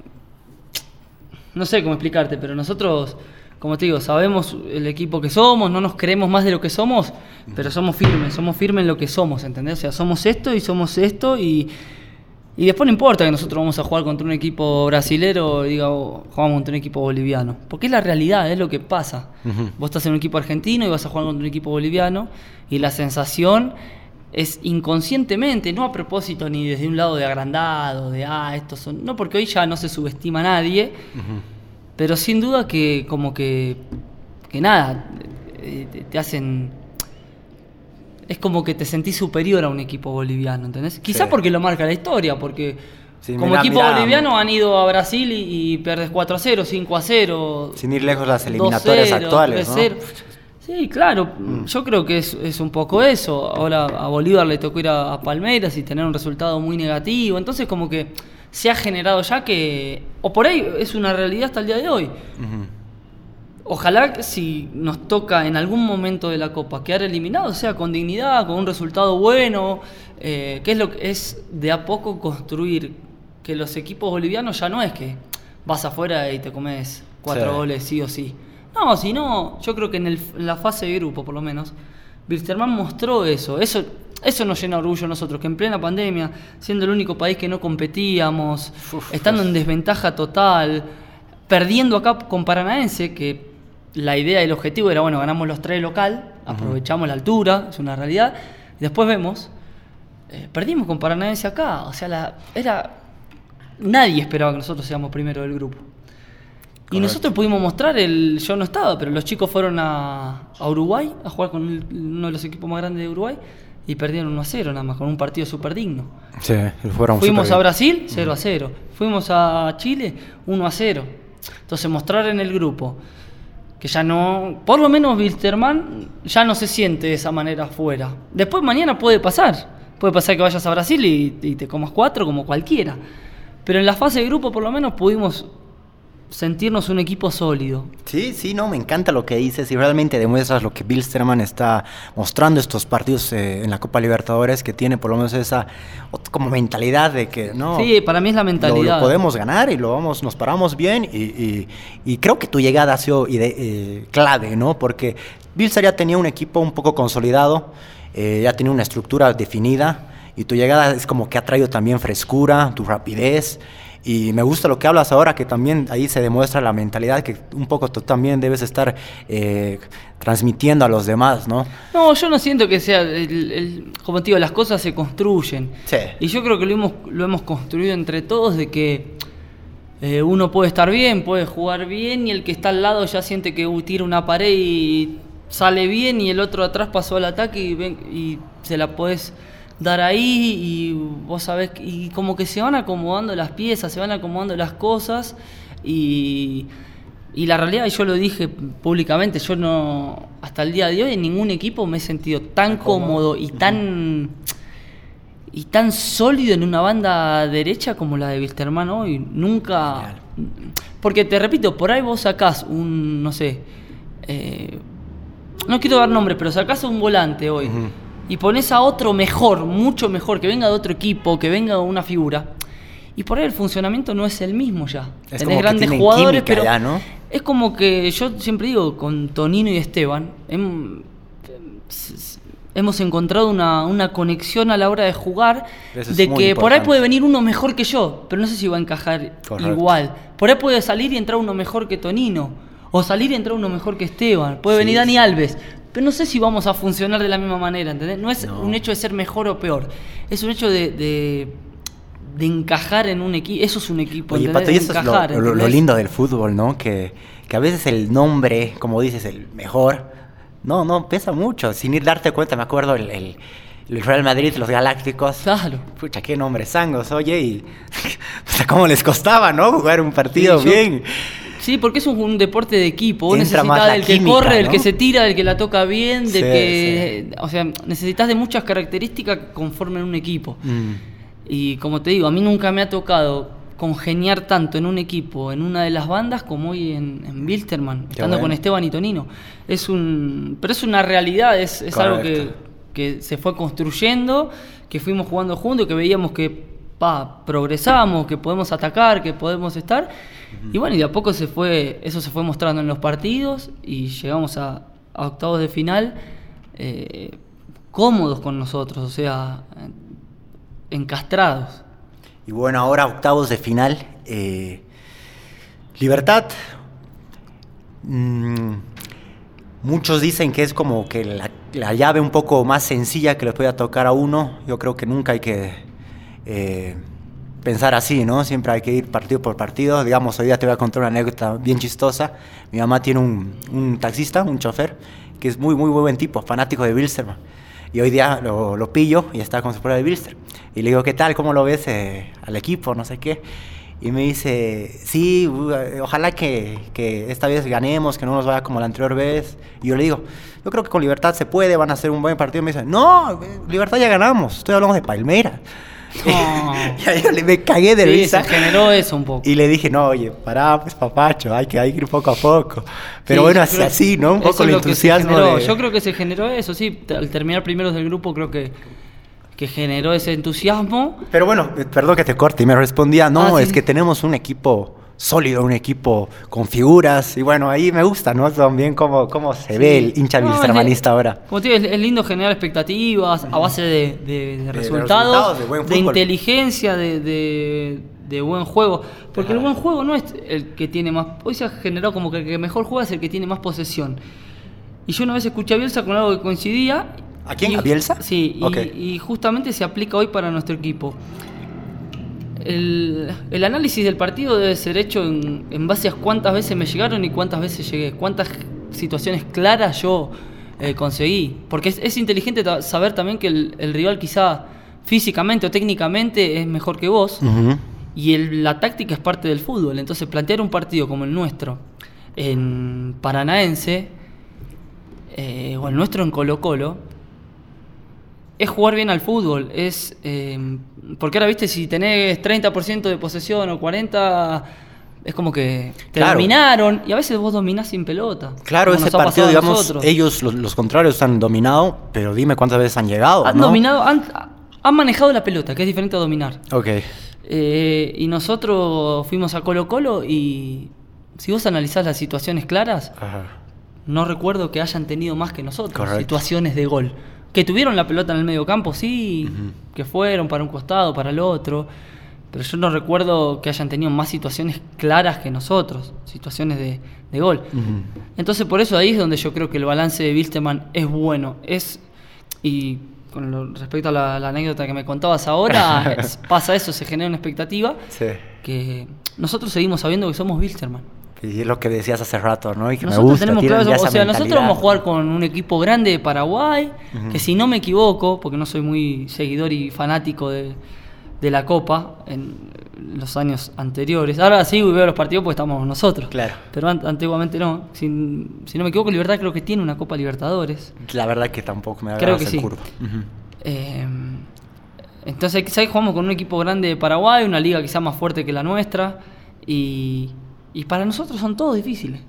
S2: no sé cómo explicarte, pero nosotros, como te digo, sabemos el equipo que somos, no nos creemos más de lo que somos, pero somos firmes, somos firmes en lo que somos, ¿entendés? O sea, somos esto y somos esto y, y después no importa que nosotros vamos a jugar contra un equipo brasilero diga, oh, jugamos contra un equipo boliviano, porque es la realidad, es lo que pasa.
S1: Ujú.
S2: Vos estás en un equipo argentino y vas a jugar contra un equipo boliviano y la sensación es inconscientemente, no a propósito ni desde un lado de agrandado, de ah, estos son. No, porque hoy ya no se subestima a nadie. Pero sin duda que, como que. que nada, eh, te, hacen. Es como que te sentís superior a un equipo boliviano, ¿entendés? Quizás
S1: Sí.
S2: porque lo marca la historia, porque
S1: Sí,
S2: como
S1: mirá,
S2: equipo
S1: mirá.
S2: boliviano han ido a Brasil y, y pierdes 4 a 0, 5 a 0.
S1: Sin ir lejos las eliminatorias
S2: 2-0,
S1: actuales, ¿no?
S2: 3-0. Sí, claro, yo creo que es, es un poco eso. Ahora a Bolívar le tocó ir a, a Palmeiras y tener un resultado muy negativo. Entonces como que se ha generado ya que, o por ahí es una realidad hasta el día de hoy. Ojalá si nos toca en algún momento de la Copa quedar eliminados, sea con dignidad, con un resultado bueno, eh, que es lo que es de a poco construir que los equipos bolivianos ya no es que vas afuera y te comes cuatro
S1: Sí.
S2: goles sí o sí. No, sino yo creo que en, el- en la fase de grupo por lo menos, Wilstermann mostró eso. Eso eso nos llena de orgullo a nosotros, que en plena pandemia, siendo el único país que no competíamos,
S1: Uf,
S2: estando en desventaja total, perdiendo acá con Paranaense, que la idea y el objetivo era, bueno, ganamos los tres local, aprovechamos la altura, es una realidad, y después vemos, eh, perdimos con Paranaense acá, o sea, la, era... Nadie esperaba que nosotros seamos primero del grupo. Y nosotros pudimos mostrar el. Yo no estaba, pero los chicos fueron a, a Uruguay a jugar con el- uno de los equipos más grandes de Uruguay y perdieron 1 a 0, nada más, con un partido súper digno.
S1: Sí, fueron
S2: Fuimos a. Brasil, 0 a 0. Fuimos a Chile, 1 a 0. Entonces, mostrar en el grupo que ya no. Por lo menos Wilstermann ya no se siente de esa manera afuera. Después, mañana puede pasar. Puede pasar que vayas a Brasil y, y te comas cuatro, como cualquiera. Pero en la fase de grupo, por lo menos, pudimos sentirnos un equipo sólido.
S1: Sí, sí, no, me encanta lo que dices y realmente demuestras lo que Bill Sterman está mostrando estos partidos eh, en la Copa Libertadores, que tiene por lo menos esa como mentalidad de que no.
S2: Sí, para mí es la mentalidad.
S1: Lo, podemos ganar y lo vamos, nos paramos bien y, creo que tu llegada ha sido eh, clave, ¿no? Porque Bill ya tenía un equipo un poco consolidado, eh, ya tenía una estructura definida y tu llegada es como que ha traído también frescura, tu rapidez. Y me gusta lo que hablas ahora, que también ahí se demuestra la mentalidad que un poco tú también debes estar eh, transmitiendo a los demás, ¿no?
S2: No, yo no siento que sea, el, como te digo, las cosas se construyen.
S1: Sí.
S2: Y yo creo que lo hemos, lo hemos construido entre todos de que eh, uno puede estar bien, puede jugar bien y el que está al lado ya siente que uh, tira una pared y sale bien y el otro atrás pasó al ataque y, ven, y se la puedes dar ahí y vos sabés, y como que se van acomodando las piezas, se van acomodando las cosas y, y la realidad, y yo lo dije públicamente, yo no, hasta el día de hoy en ningún equipo me he sentido tan cómodo y tan y tan sólido en una banda derecha como la de Wilstermann hoy. Nunca. Porque te repito, por ahí vos sacás un, no sé. Eh, no quiero dar nombres, pero sacás un volante hoy y pones a otro mejor, mucho mejor, que venga de otro equipo, que venga de una figura. Y por ahí el funcionamiento no es el mismo ya.
S1: Es Tenés grandes jugadores, pero ¿no?
S2: es como que yo siempre digo, con Tonino y Esteban, hemos encontrado una, conexión a la hora de jugar, de que por ahí puede venir uno mejor que yo, pero no sé si va a encajar igual. Por ahí puede salir y entrar uno mejor que Tonino, o salir y entrar uno mejor que Esteban, puede venir Dani Alves, pero no sé si vamos a funcionar de la misma manera, ¿entendés? No es un hecho de ser mejor o peor, es un hecho de, de, encajar en un equipo. Eso es un equipo.
S1: Oye, Pato, y eso es lo, lindo del fútbol, ¿no? Que, que a veces el nombre, como dices, el mejor, no, no, pesa mucho. Sin ir darte cuenta, me acuerdo el, el, Real Madrid, los Galácticos.
S2: Claro.
S1: Pucha, qué nombre sangos, oye, y. o sea, cómo les costaba, ¿no? Jugar un partido bien.
S2: Sí, porque es un, deporte de equipo. Vos necesitas del que corre, del que se tira, del que la toca bien, del que. O sea, necesitas de muchas características que conformen un equipo. Mm. Y como te digo, a mí nunca me ha tocado congeniar tanto en un equipo, en una de las bandas, como hoy en, en Wilstermann, estando con Esteban y Tonino. Es un, pero es una realidad, es, es algo que, que, se fue construyendo, que fuimos jugando juntos, que veíamos que pa, progresamos, que podemos atacar, que podemos estar. Y bueno, y de a poco se fue, eso se fue mostrando en los partidos y llegamos a, octavos de final eh, cómodos con nosotros, o sea, encastrados.
S1: Y bueno, ahora octavos de final. Eh, libertad. Mm, muchos dicen que es como que la, llave un poco más sencilla que le pueda tocar a uno. Yo creo que nunca hay que eh, pensar así, ¿no? Siempre hay que ir partido por partido. Digamos, hoy día te voy a contar una anécdota bien chistosa. Mi mamá tiene un, taxista, un chofer, que es muy, muy, buen tipo, fanático de Bilsterman. Y hoy día lo, pillo y está con su prueba de Bilster. Y le digo, ¿qué tal? ¿Cómo lo ves eh, al equipo? No sé qué. Y me dice, sí, ojalá que, que, esta vez ganemos, que no nos vaya como la anterior vez. Y yo le digo, yo creo que con Libertad se puede, van a hacer un buen partido. Y me dice, no, Libertad ya ganamos, estoy hablando de Palmeiras. y ahí yo me cagué de
S2: sí, se generó eso un poco.
S1: Y le dije, no, oye, pará, pues papacho, hay que, hay que ir poco a poco. Pero bueno, así, así, ¿no? Un poco el entusiasmo.
S2: Yo creo que se generó eso, sí. Al terminar primeros del grupo, creo que que generó ese entusiasmo.
S1: Pero bueno, perdón que te corte, y me respondía, no, ah, es que tenemos un equipo sólido, un equipo con figuras. Y bueno, ahí me gusta, ¿no? También cómo, cómo se ve el hincha no, ahora.
S2: Como te digo, es, lindo generar expectativas a base de, resultados, de, inteligencia, de, buen juego. Porque el buen juego no es el que tiene más. Hoy se ha generado como que el que mejor juega es el que tiene más posesión. Y yo una vez escuché a Bielsa con algo que coincidía.
S1: ¿A quién? ¿A Bielsa?
S2: Sí, y, y justamente se aplica hoy para nuestro equipo el, análisis del partido debe ser hecho en, base a cuántas veces me llegaron y cuántas veces llegué, cuántas situaciones claras yo eh, conseguí. Porque es, inteligente saber también que el, rival quizá físicamente o técnicamente es mejor que vos. Y la táctica es parte del fútbol. Entonces plantear un partido como el nuestro en Paranaense eh, o el nuestro en Colo Colo es jugar bien al fútbol, es... Em, porque ahora, viste, si tenés 30% de posesión o 40%, es como que te
S1: Claro.
S2: dominaron y a veces vos dominás sin pelota.
S1: Claro, ese partido, digamos, ellos, los, los contrarios, han dominado, pero dime cuántas veces han llegado.
S2: han
S1: ¿no?
S2: dominado, han, han manejado la pelota, que es diferente a dominar.
S1: Ok.
S2: Eh, y nosotros fuimos a Colo Colo y si vos analizás las situaciones claras,
S1: Ajá.
S2: no recuerdo que hayan tenido más que nosotros situaciones de gol. Que tuvieron la pelota en el medio campo, sí, que fueron para un costado, para el otro, pero yo no recuerdo que hayan tenido más situaciones claras que nosotros, situaciones de, de gol. Entonces por eso ahí es donde yo creo que el balance de Wilstermann es bueno. Es, y con lo- respecto a la, la anécdota que me contabas ahora, es- pasa eso, se genera una expectativa
S1: Sí.
S2: que nosotros seguimos sabiendo que somos Wilstermann.
S1: Y es lo que decías hace rato, ¿no? Y que
S2: Nosotros
S1: me gusta.
S2: tenemos claro, o sea, nosotros vamos a jugar con un equipo grande de Paraguay, que si no me equivoco, porque no soy muy seguidor y fanático de, de la Copa en los años anteriores. Ahora sí veo los partidos porque estamos nosotros.
S1: Claro.
S2: Pero an- antiguamente no. Si, si no me equivoco, Libertad creo que tiene una Copa Libertadores.
S1: La verdad que tampoco me da
S2: Creo que
S1: el
S2: sí.
S1: curva. Ujú.
S2: Eh, entonces quizás jugamos con un equipo grande de Paraguay, una liga quizás más fuerte que la nuestra. Y, y para nosotros son todos difíciles.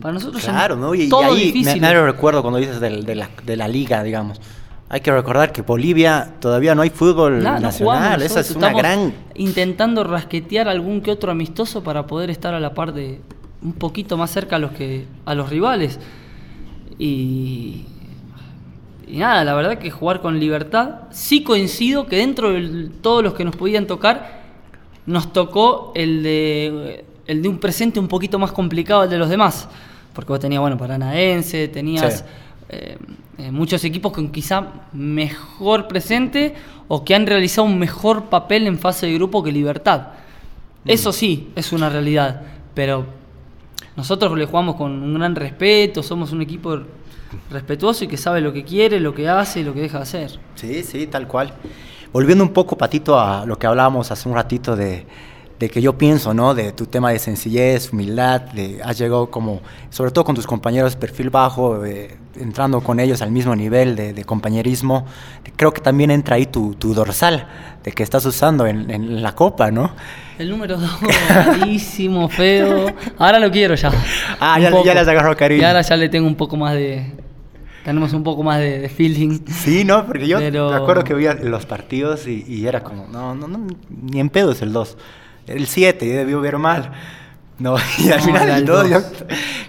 S2: Para nosotros
S1: Claro,
S2: son
S1: ¿no? Y, y
S2: todos
S1: ahí me,
S2: difíciles.
S1: me recuerdo cuando dices de, la, de la liga, digamos. Hay que recordar que Bolivia todavía no hay fútbol
S2: no
S1: nacional. Esa es una
S2: estamos
S1: gran.
S2: Intentando rasquetear algún que otro amistoso para poder estar a la par de. un poquito más cerca a los que. a los rivales. Y. Y nada, la verdad que jugar con libertad. Sí coincido que dentro de todos los que nos podían tocar, nos tocó el de. El de un presente un poquito más complicado el de los demás. Porque vos tenías, bueno, Paranaense, tenías.
S1: Sí.
S2: eh, eh, muchos equipos con quizá mejor presente o que han realizado un mejor papel en fase de grupo que Libertad. Eso sí, es una realidad, pero nosotros le jugamos con un gran respeto, somos un equipo respetuoso y que sabe lo que quiere, lo que hace y lo que deja de hacer.
S1: Sí, sí, tal cual. Volviendo un poco, Patito, a lo que hablábamos hace un ratito de, de que yo pienso, ¿no? De tu tema de sencillez, humildad, de has llegado como, sobre todo con tus compañeros, perfil bajo, eh, entrando con ellos al mismo nivel de, de compañerismo. Creo que también entra ahí tu, tu dorsal, de que estás usando en, en la copa, ¿no?
S2: El número 2, malísimo, feo. Ahora lo quiero ya.
S1: Ah, ya- ya le has agarrado cariño.
S2: Y ahora ya le tengo un poco más de. Tenemos un poco más de, de feeling.
S1: Sí, ¿no? Porque yo
S2: Pero-
S1: me acuerdo que veía los partidos y, y era como, no, no, no, ni en pedo es el 2. El 7, debió ver mal. No, y al
S2: No,
S1: final 2,
S2: dos.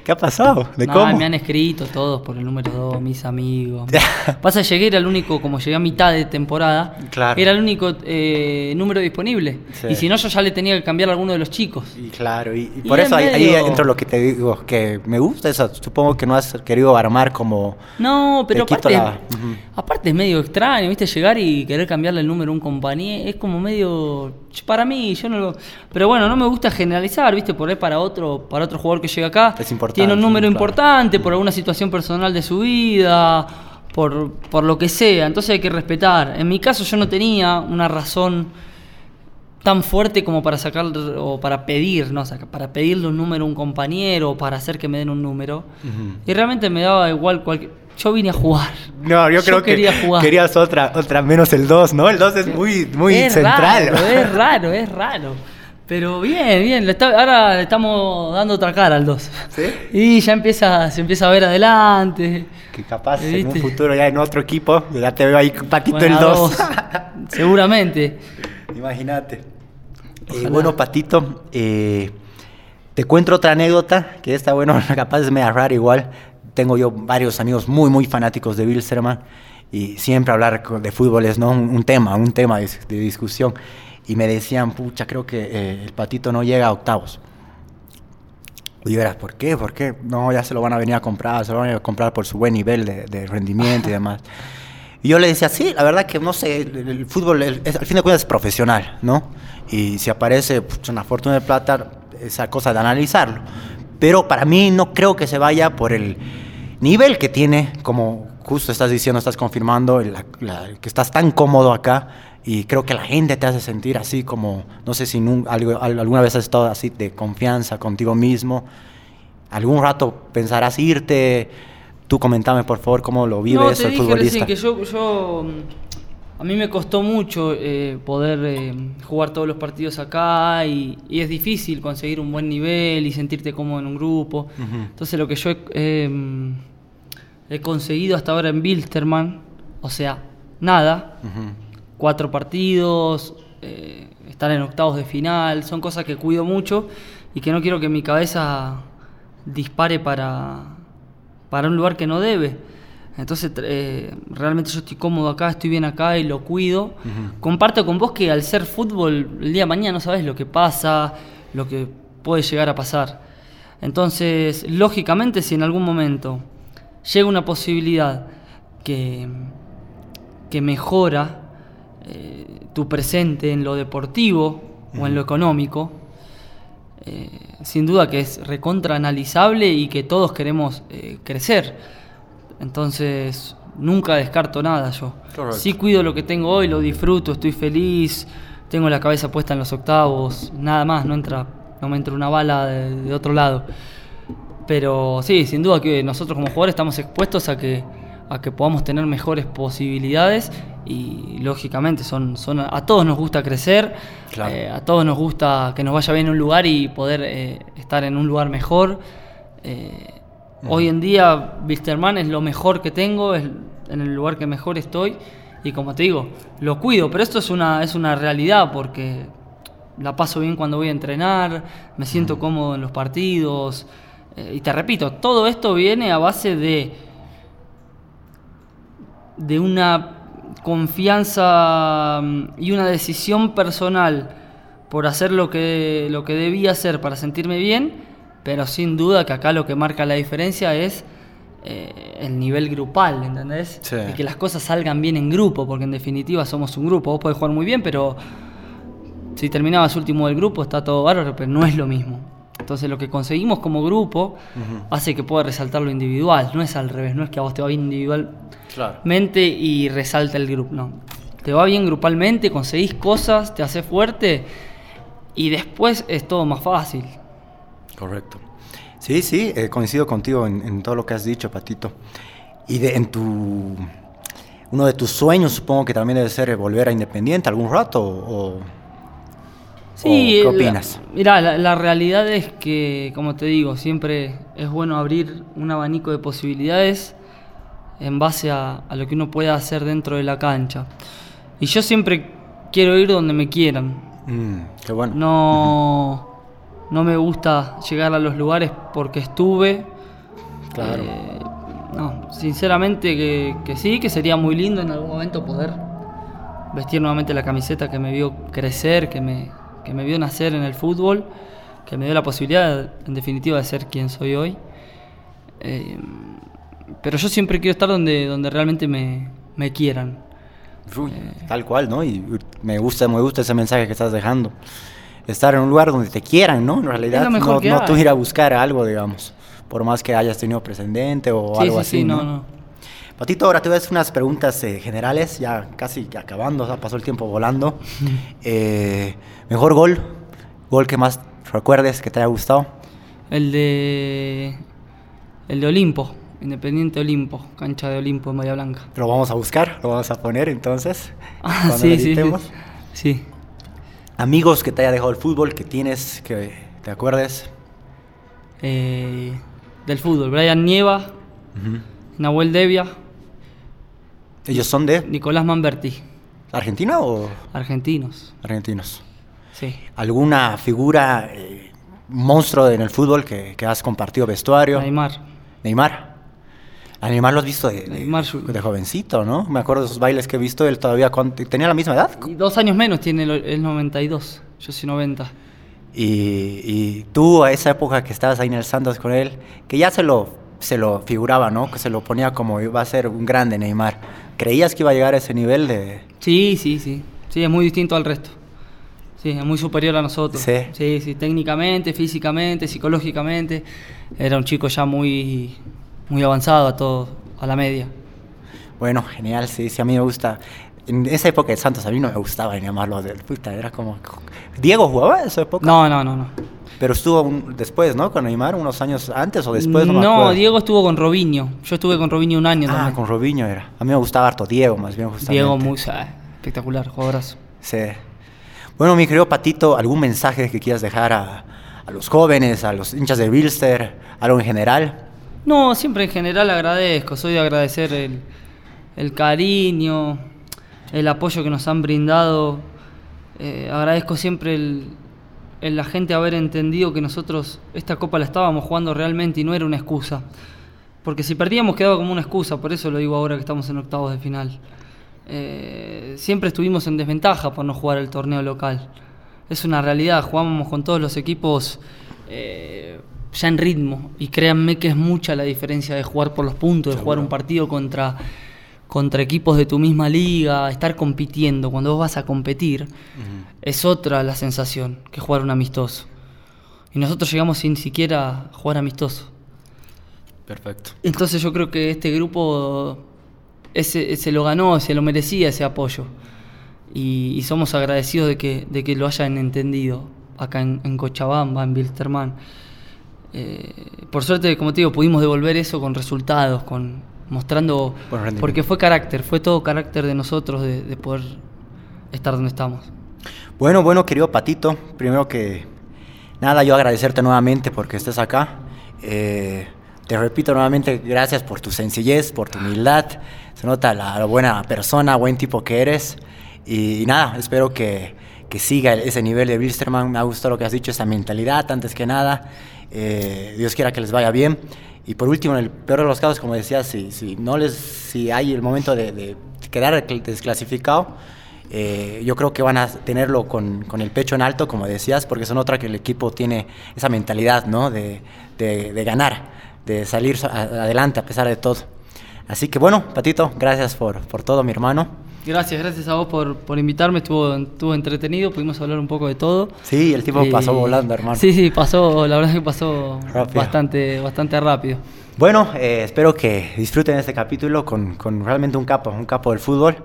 S1: ¿qué ha pasado? ¿De cómo?
S2: me han escrito todos por el número 2, mis amigos. Pasa, llegué, era el único, como llegué a mitad de temporada,
S1: Claro.
S2: era el único eh, número disponible.
S1: Sí.
S2: Y si no, yo ya le tenía que cambiar a alguno de los chicos.
S1: Y claro, y, por eso ahí, entro lo que te digo, que me gusta eso. Supongo que no has querido armar como...
S2: No, pero aparte,
S1: la-
S2: aparte es medio extraño, ¿viste? Llegar y querer cambiarle el número a un compañero, es como medio... Para mí, yo no lo... Pero bueno, no me gusta generalizar, ¿viste? Por ahí para otro, para otro jugador que llega acá,
S1: Es importante,
S2: tiene un número
S1: claro.
S2: importante por alguna situación personal de su vida, por, por lo que sea, entonces hay que respetar. En mi caso yo no tenía una razón tan fuerte como para sacar o para pedir, ¿no? O sea, para pedirle un número a un compañero o para hacer que me den un número. Y realmente me daba igual cualquier... Yo vine a jugar.
S1: No, yo creo
S2: quería
S1: que
S2: jugar.
S1: querías otra, otra menos el 2, ¿no? El 2 es muy, muy
S2: es
S1: central.
S2: Raro, es raro, es raro. Pero bien, bien. le está- ahora le estamos dando otra cara al 2.
S1: ¿Sí?
S2: Y ya empieza, se empieza a ver adelante.
S1: Que capaz en un
S2: ¿Viste?
S1: futuro ya en otro equipo, ya te veo ahí patito
S2: Bueno,
S1: el
S2: a
S1: 2.
S2: dos. Seguramente.
S1: Imagínate. Eh, bueno, Patito, eh, te cuento otra anécdota que está bueno, capaz es media rara igual. Tengo yo varios amigos muy, muy fanáticos de Wilstermann y siempre hablar de fútbol es ¿no? un, un tema, un tema de, de discusión. Y me decían, pucha, creo que eh, el Patito no llega a octavos. Y yo era, ¿por qué? ¿Por qué? No, ya se lo van a venir a comprar, se lo van a comprar por su buen nivel de, de rendimiento y demás. Y yo le decía, sí, la verdad que no sé, el, el fútbol el- es- al fin de cuentas es profesional, ¿no? Y si aparece pues, una fortuna de plata, esa cosa de analizarlo. Pero para mí no creo que se vaya por el nivel que tiene, como justo estás diciendo, estás confirmando, el- la- la- que estás tan cómodo acá. Y creo que la gente te hace sentir así como, no sé si nun- algo- al- alguna vez has estado así de confianza contigo mismo. Algún rato pensarás irte. Tú comentame, por favor, cómo lo vive
S2: no,
S1: eso
S2: te
S1: el
S2: dije
S1: futbolista.
S2: recién que yo, yo a mí me costó mucho eh, poder eh, jugar todos los partidos acá y, y es difícil conseguir un buen nivel y sentirte cómodo en un grupo. Entonces lo que yo he, eh, he conseguido hasta ahora en Bilsterman, o sea, nada, cuatro partidos, estar en octavos de final, son cosas que cuido mucho y que no quiero que mi cabeza dispare para, para un lugar que no debe. Entonces, eh, realmente yo estoy cómodo acá, estoy bien acá y lo cuido. Comparto con vos que al ser fútbol, el día de mañana no sabes lo que pasa, lo que puede llegar a pasar. Entonces, lógicamente, si en algún momento llega una posibilidad que, que mejora eh, tu presente en lo deportivo o en lo económico, eh, sin duda que es recontra analizable y que todos queremos crecer. Entonces, nunca descarto nada yo. Sí cuido lo que tengo hoy, lo disfruto, estoy feliz, tengo la cabeza puesta en los octavos, nada más, no entra, no me entra una bala de, de otro lado. Pero sí, sin duda que nosotros como jugadores estamos expuestos a que, a que podamos tener mejores posibilidades y lógicamente son, son a todos nos gusta crecer,
S1: Claro.
S2: eh, a todos nos gusta que nos vaya bien en un lugar y poder eh, estar en un lugar mejor. Eh, Hoy en día Wilstermann es lo mejor que tengo, es en el lugar que mejor estoy y como te digo, lo cuido, pero esto es una, es una realidad porque la paso bien cuando voy a entrenar, me siento cómodo en los partidos eh, y te repito, todo esto viene a base de de una confianza mm, y una decisión personal por hacer lo que, lo que debía hacer para sentirme bien, pero sin duda que acá lo que marca la diferencia es eh, el nivel grupal, ¿entendés?
S1: Sí.
S2: Y que las cosas salgan bien en grupo, porque en definitiva somos un grupo. Vos podés jugar muy bien, pero si terminabas último del grupo está todo bárbaro, pero no es lo mismo. Entonces lo que conseguimos como grupo hace que pueda resaltar lo individual, no es al revés, no es que a vos te va bien individual
S1: Claro.
S2: mente y resalta el grupo. No. Te va bien grupalmente, conseguís cosas, te haces fuerte y después es todo más fácil.
S1: Correcto. Sí, sí, eh, coincido contigo en, en todo lo que has dicho, Patito. Y de, en tu... Uno de tus sueños supongo que también debe ser volver a Independiente algún rato o...
S2: Sí,
S1: ¿O
S2: la-
S1: ¿Qué opinas?
S2: mirá, la, la realidad es que, como te digo, siempre es bueno abrir un abanico de posibilidades en base a, a lo que uno pueda hacer dentro de la cancha. Y yo siempre quiero ir donde me quieran.
S1: Mm, qué bueno.
S2: No, no me gusta llegar a los lugares porque estuve.
S1: Claro.
S2: Eh, no, sinceramente que, que sí, que sería muy lindo en algún momento poder vestir nuevamente la camiseta que me vio crecer, que me, que me vio nacer en el fútbol, que me dio la posibilidad, en definitiva, de ser quien soy hoy. Eh, pero yo siempre quiero estar donde, donde realmente me, me quieran.
S1: Uy, tal cual, ¿no? Y me gusta, me gusta ese mensaje que estás dejando. Estar en un lugar donde te quieran, ¿no? En realidad, no, no tú ir a buscar algo, digamos. Por más que hayas tenido precedente o
S2: sí,
S1: algo
S2: sí,
S1: así,
S2: sí,
S1: ¿no?
S2: no, no.
S1: Patito, ahora te voy a hacer unas preguntas eh, generales, ya casi acabando, ya pasó el tiempo volando. Eh, mejor gol, gol que más recuerdes, que te haya gustado.
S2: El de. El de Olimpo, Independiente Olimpo, cancha de Olimpo en Bahía Blanca.
S1: Lo vamos a buscar, lo vamos a poner entonces.
S2: Ah,
S1: cuando
S2: sí, sí, sí. Sí.
S1: Amigos que te haya dejado el fútbol, que tienes, que te acuerdes.
S2: Eh, del fútbol, Brian Nieva,
S1: Ujú.
S2: Nahuel Devia,
S1: ¿Ellos son de
S2: Nicolás Manberti,
S1: Argentina o
S2: argentinos.
S1: argentinos?
S2: Sí.
S1: ¿Alguna figura eh, monstruo en el fútbol que, que has compartido vestuario?
S2: Neymar.
S1: Neymar. A Neymar lo has visto de, de- jovencito, ¿no? Me acuerdo de esos bailes que he visto él todavía. ¿Tenía la misma edad?
S2: Y dos años menos tiene el, el 92. Yo soy 90.
S1: Y, y tú a esa época que estabas ahí en el Santos con él, que ya se lo, se lo figuraba, ¿no? Que se lo ponía como iba a ser un grande Neymar. ¿Creías que iba a llegar a ese nivel de...?
S2: Sí, sí, sí. Sí, es muy distinto al resto. Sí, es muy superior a nosotros.
S1: Sí.
S2: sí, sí, técnicamente, físicamente, psicológicamente. Era un chico ya muy, muy avanzado a todo, a la media.
S1: Bueno, genial, sí, sí, a mí me gusta. En esa época de Santos a mí no me gustaba llamarlo del puta, era como... ¿Diego jugaba en esa época?
S2: No, no, no, no.
S1: Pero estuvo un- después, ¿no? Con Neymar, unos años antes o después, no,
S2: no. Diego estuvo con Robinho. Yo estuve con Robinho un año
S1: Ah,
S2: también.
S1: con Robinho era. A mí me gustaba harto Diego, más bien justamente.
S2: Diego muy, sa- espectacular, jugadorazo.
S1: Sí. Bueno, mi querido Patito, ¿algún mensaje que quieras dejar a, a los jóvenes, a los hinchas de Bilster, algo en general?
S2: No, siempre en general agradezco, soy de agradecer el, cariño, el apoyo que nos han brindado. Eh, agradezco siempre el la gente haber entendido que nosotros esta copa la estábamos jugando realmente y no era una excusa. Porque si perdíamos quedaba como una excusa, por eso lo digo ahora que estamos en octavos de final. Eh, siempre estuvimos en desventaja por no jugar el torneo local. Es una realidad, jugábamos con todos los equipos eh, ya en ritmo y créanme que es mucha la diferencia de jugar por los puntos, de jugar un partido contra, contra equipos de tu misma liga, estar compitiendo. Cuando vos vas a competir, es otra la sensación que jugar un amistoso. Y nosotros llegamos sin siquiera jugar amistoso.
S1: Perfecto.
S2: Entonces yo creo que este grupo ese, se lo ganó, se lo merecía ese apoyo. Y, y somos agradecidos de que, de que lo hayan entendido acá en, en Cochabamba, en Wilstermann. Eh, por suerte, como te digo, pudimos devolver eso con resultados, con mostrando... Porque fue carácter, fue todo carácter de nosotros de, de poder estar donde estamos.
S1: Bueno, bueno, querido Patito, primero que nada, yo agradecerte nuevamente porque estés acá. Eh, te repito nuevamente, gracias por tu sencillez, por tu humildad. Se nota la, la buena persona, buen tipo que eres. Y, y nada, espero que, que siga ese nivel de Wilstermann. Me ha gustado lo que has dicho, esa mentalidad, antes que nada. Eh, Dios quiera que les vaya bien. Y por último, en el peor de los casos, como decías, si, si no les, si hay el momento de, de quedar desclasificado, eh, yo creo que van a tenerlo con, con, el pecho en alto, como decías, porque son otra que el equipo tiene esa mentalidad, ¿no? De, de, de ganar, de salir adelante a pesar de todo. Así que bueno, Patito, gracias por, por todo, mi hermano.
S2: Gracias, gracias a vos por, por invitarme, estuvo, estuvo entretenido, pudimos hablar un poco de todo.
S1: Sí, el tiempo pasó volando, hermano.
S2: Sí, sí, pasó, la verdad es que pasó
S1: Rápido.
S2: bastante, bastante rápido.
S1: Bueno, eh, espero que disfruten este capítulo con, con realmente un capo, un capo del fútbol.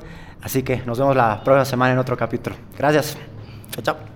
S1: Así que nos vemos la próxima semana en otro capítulo. Gracias. Chao, chao.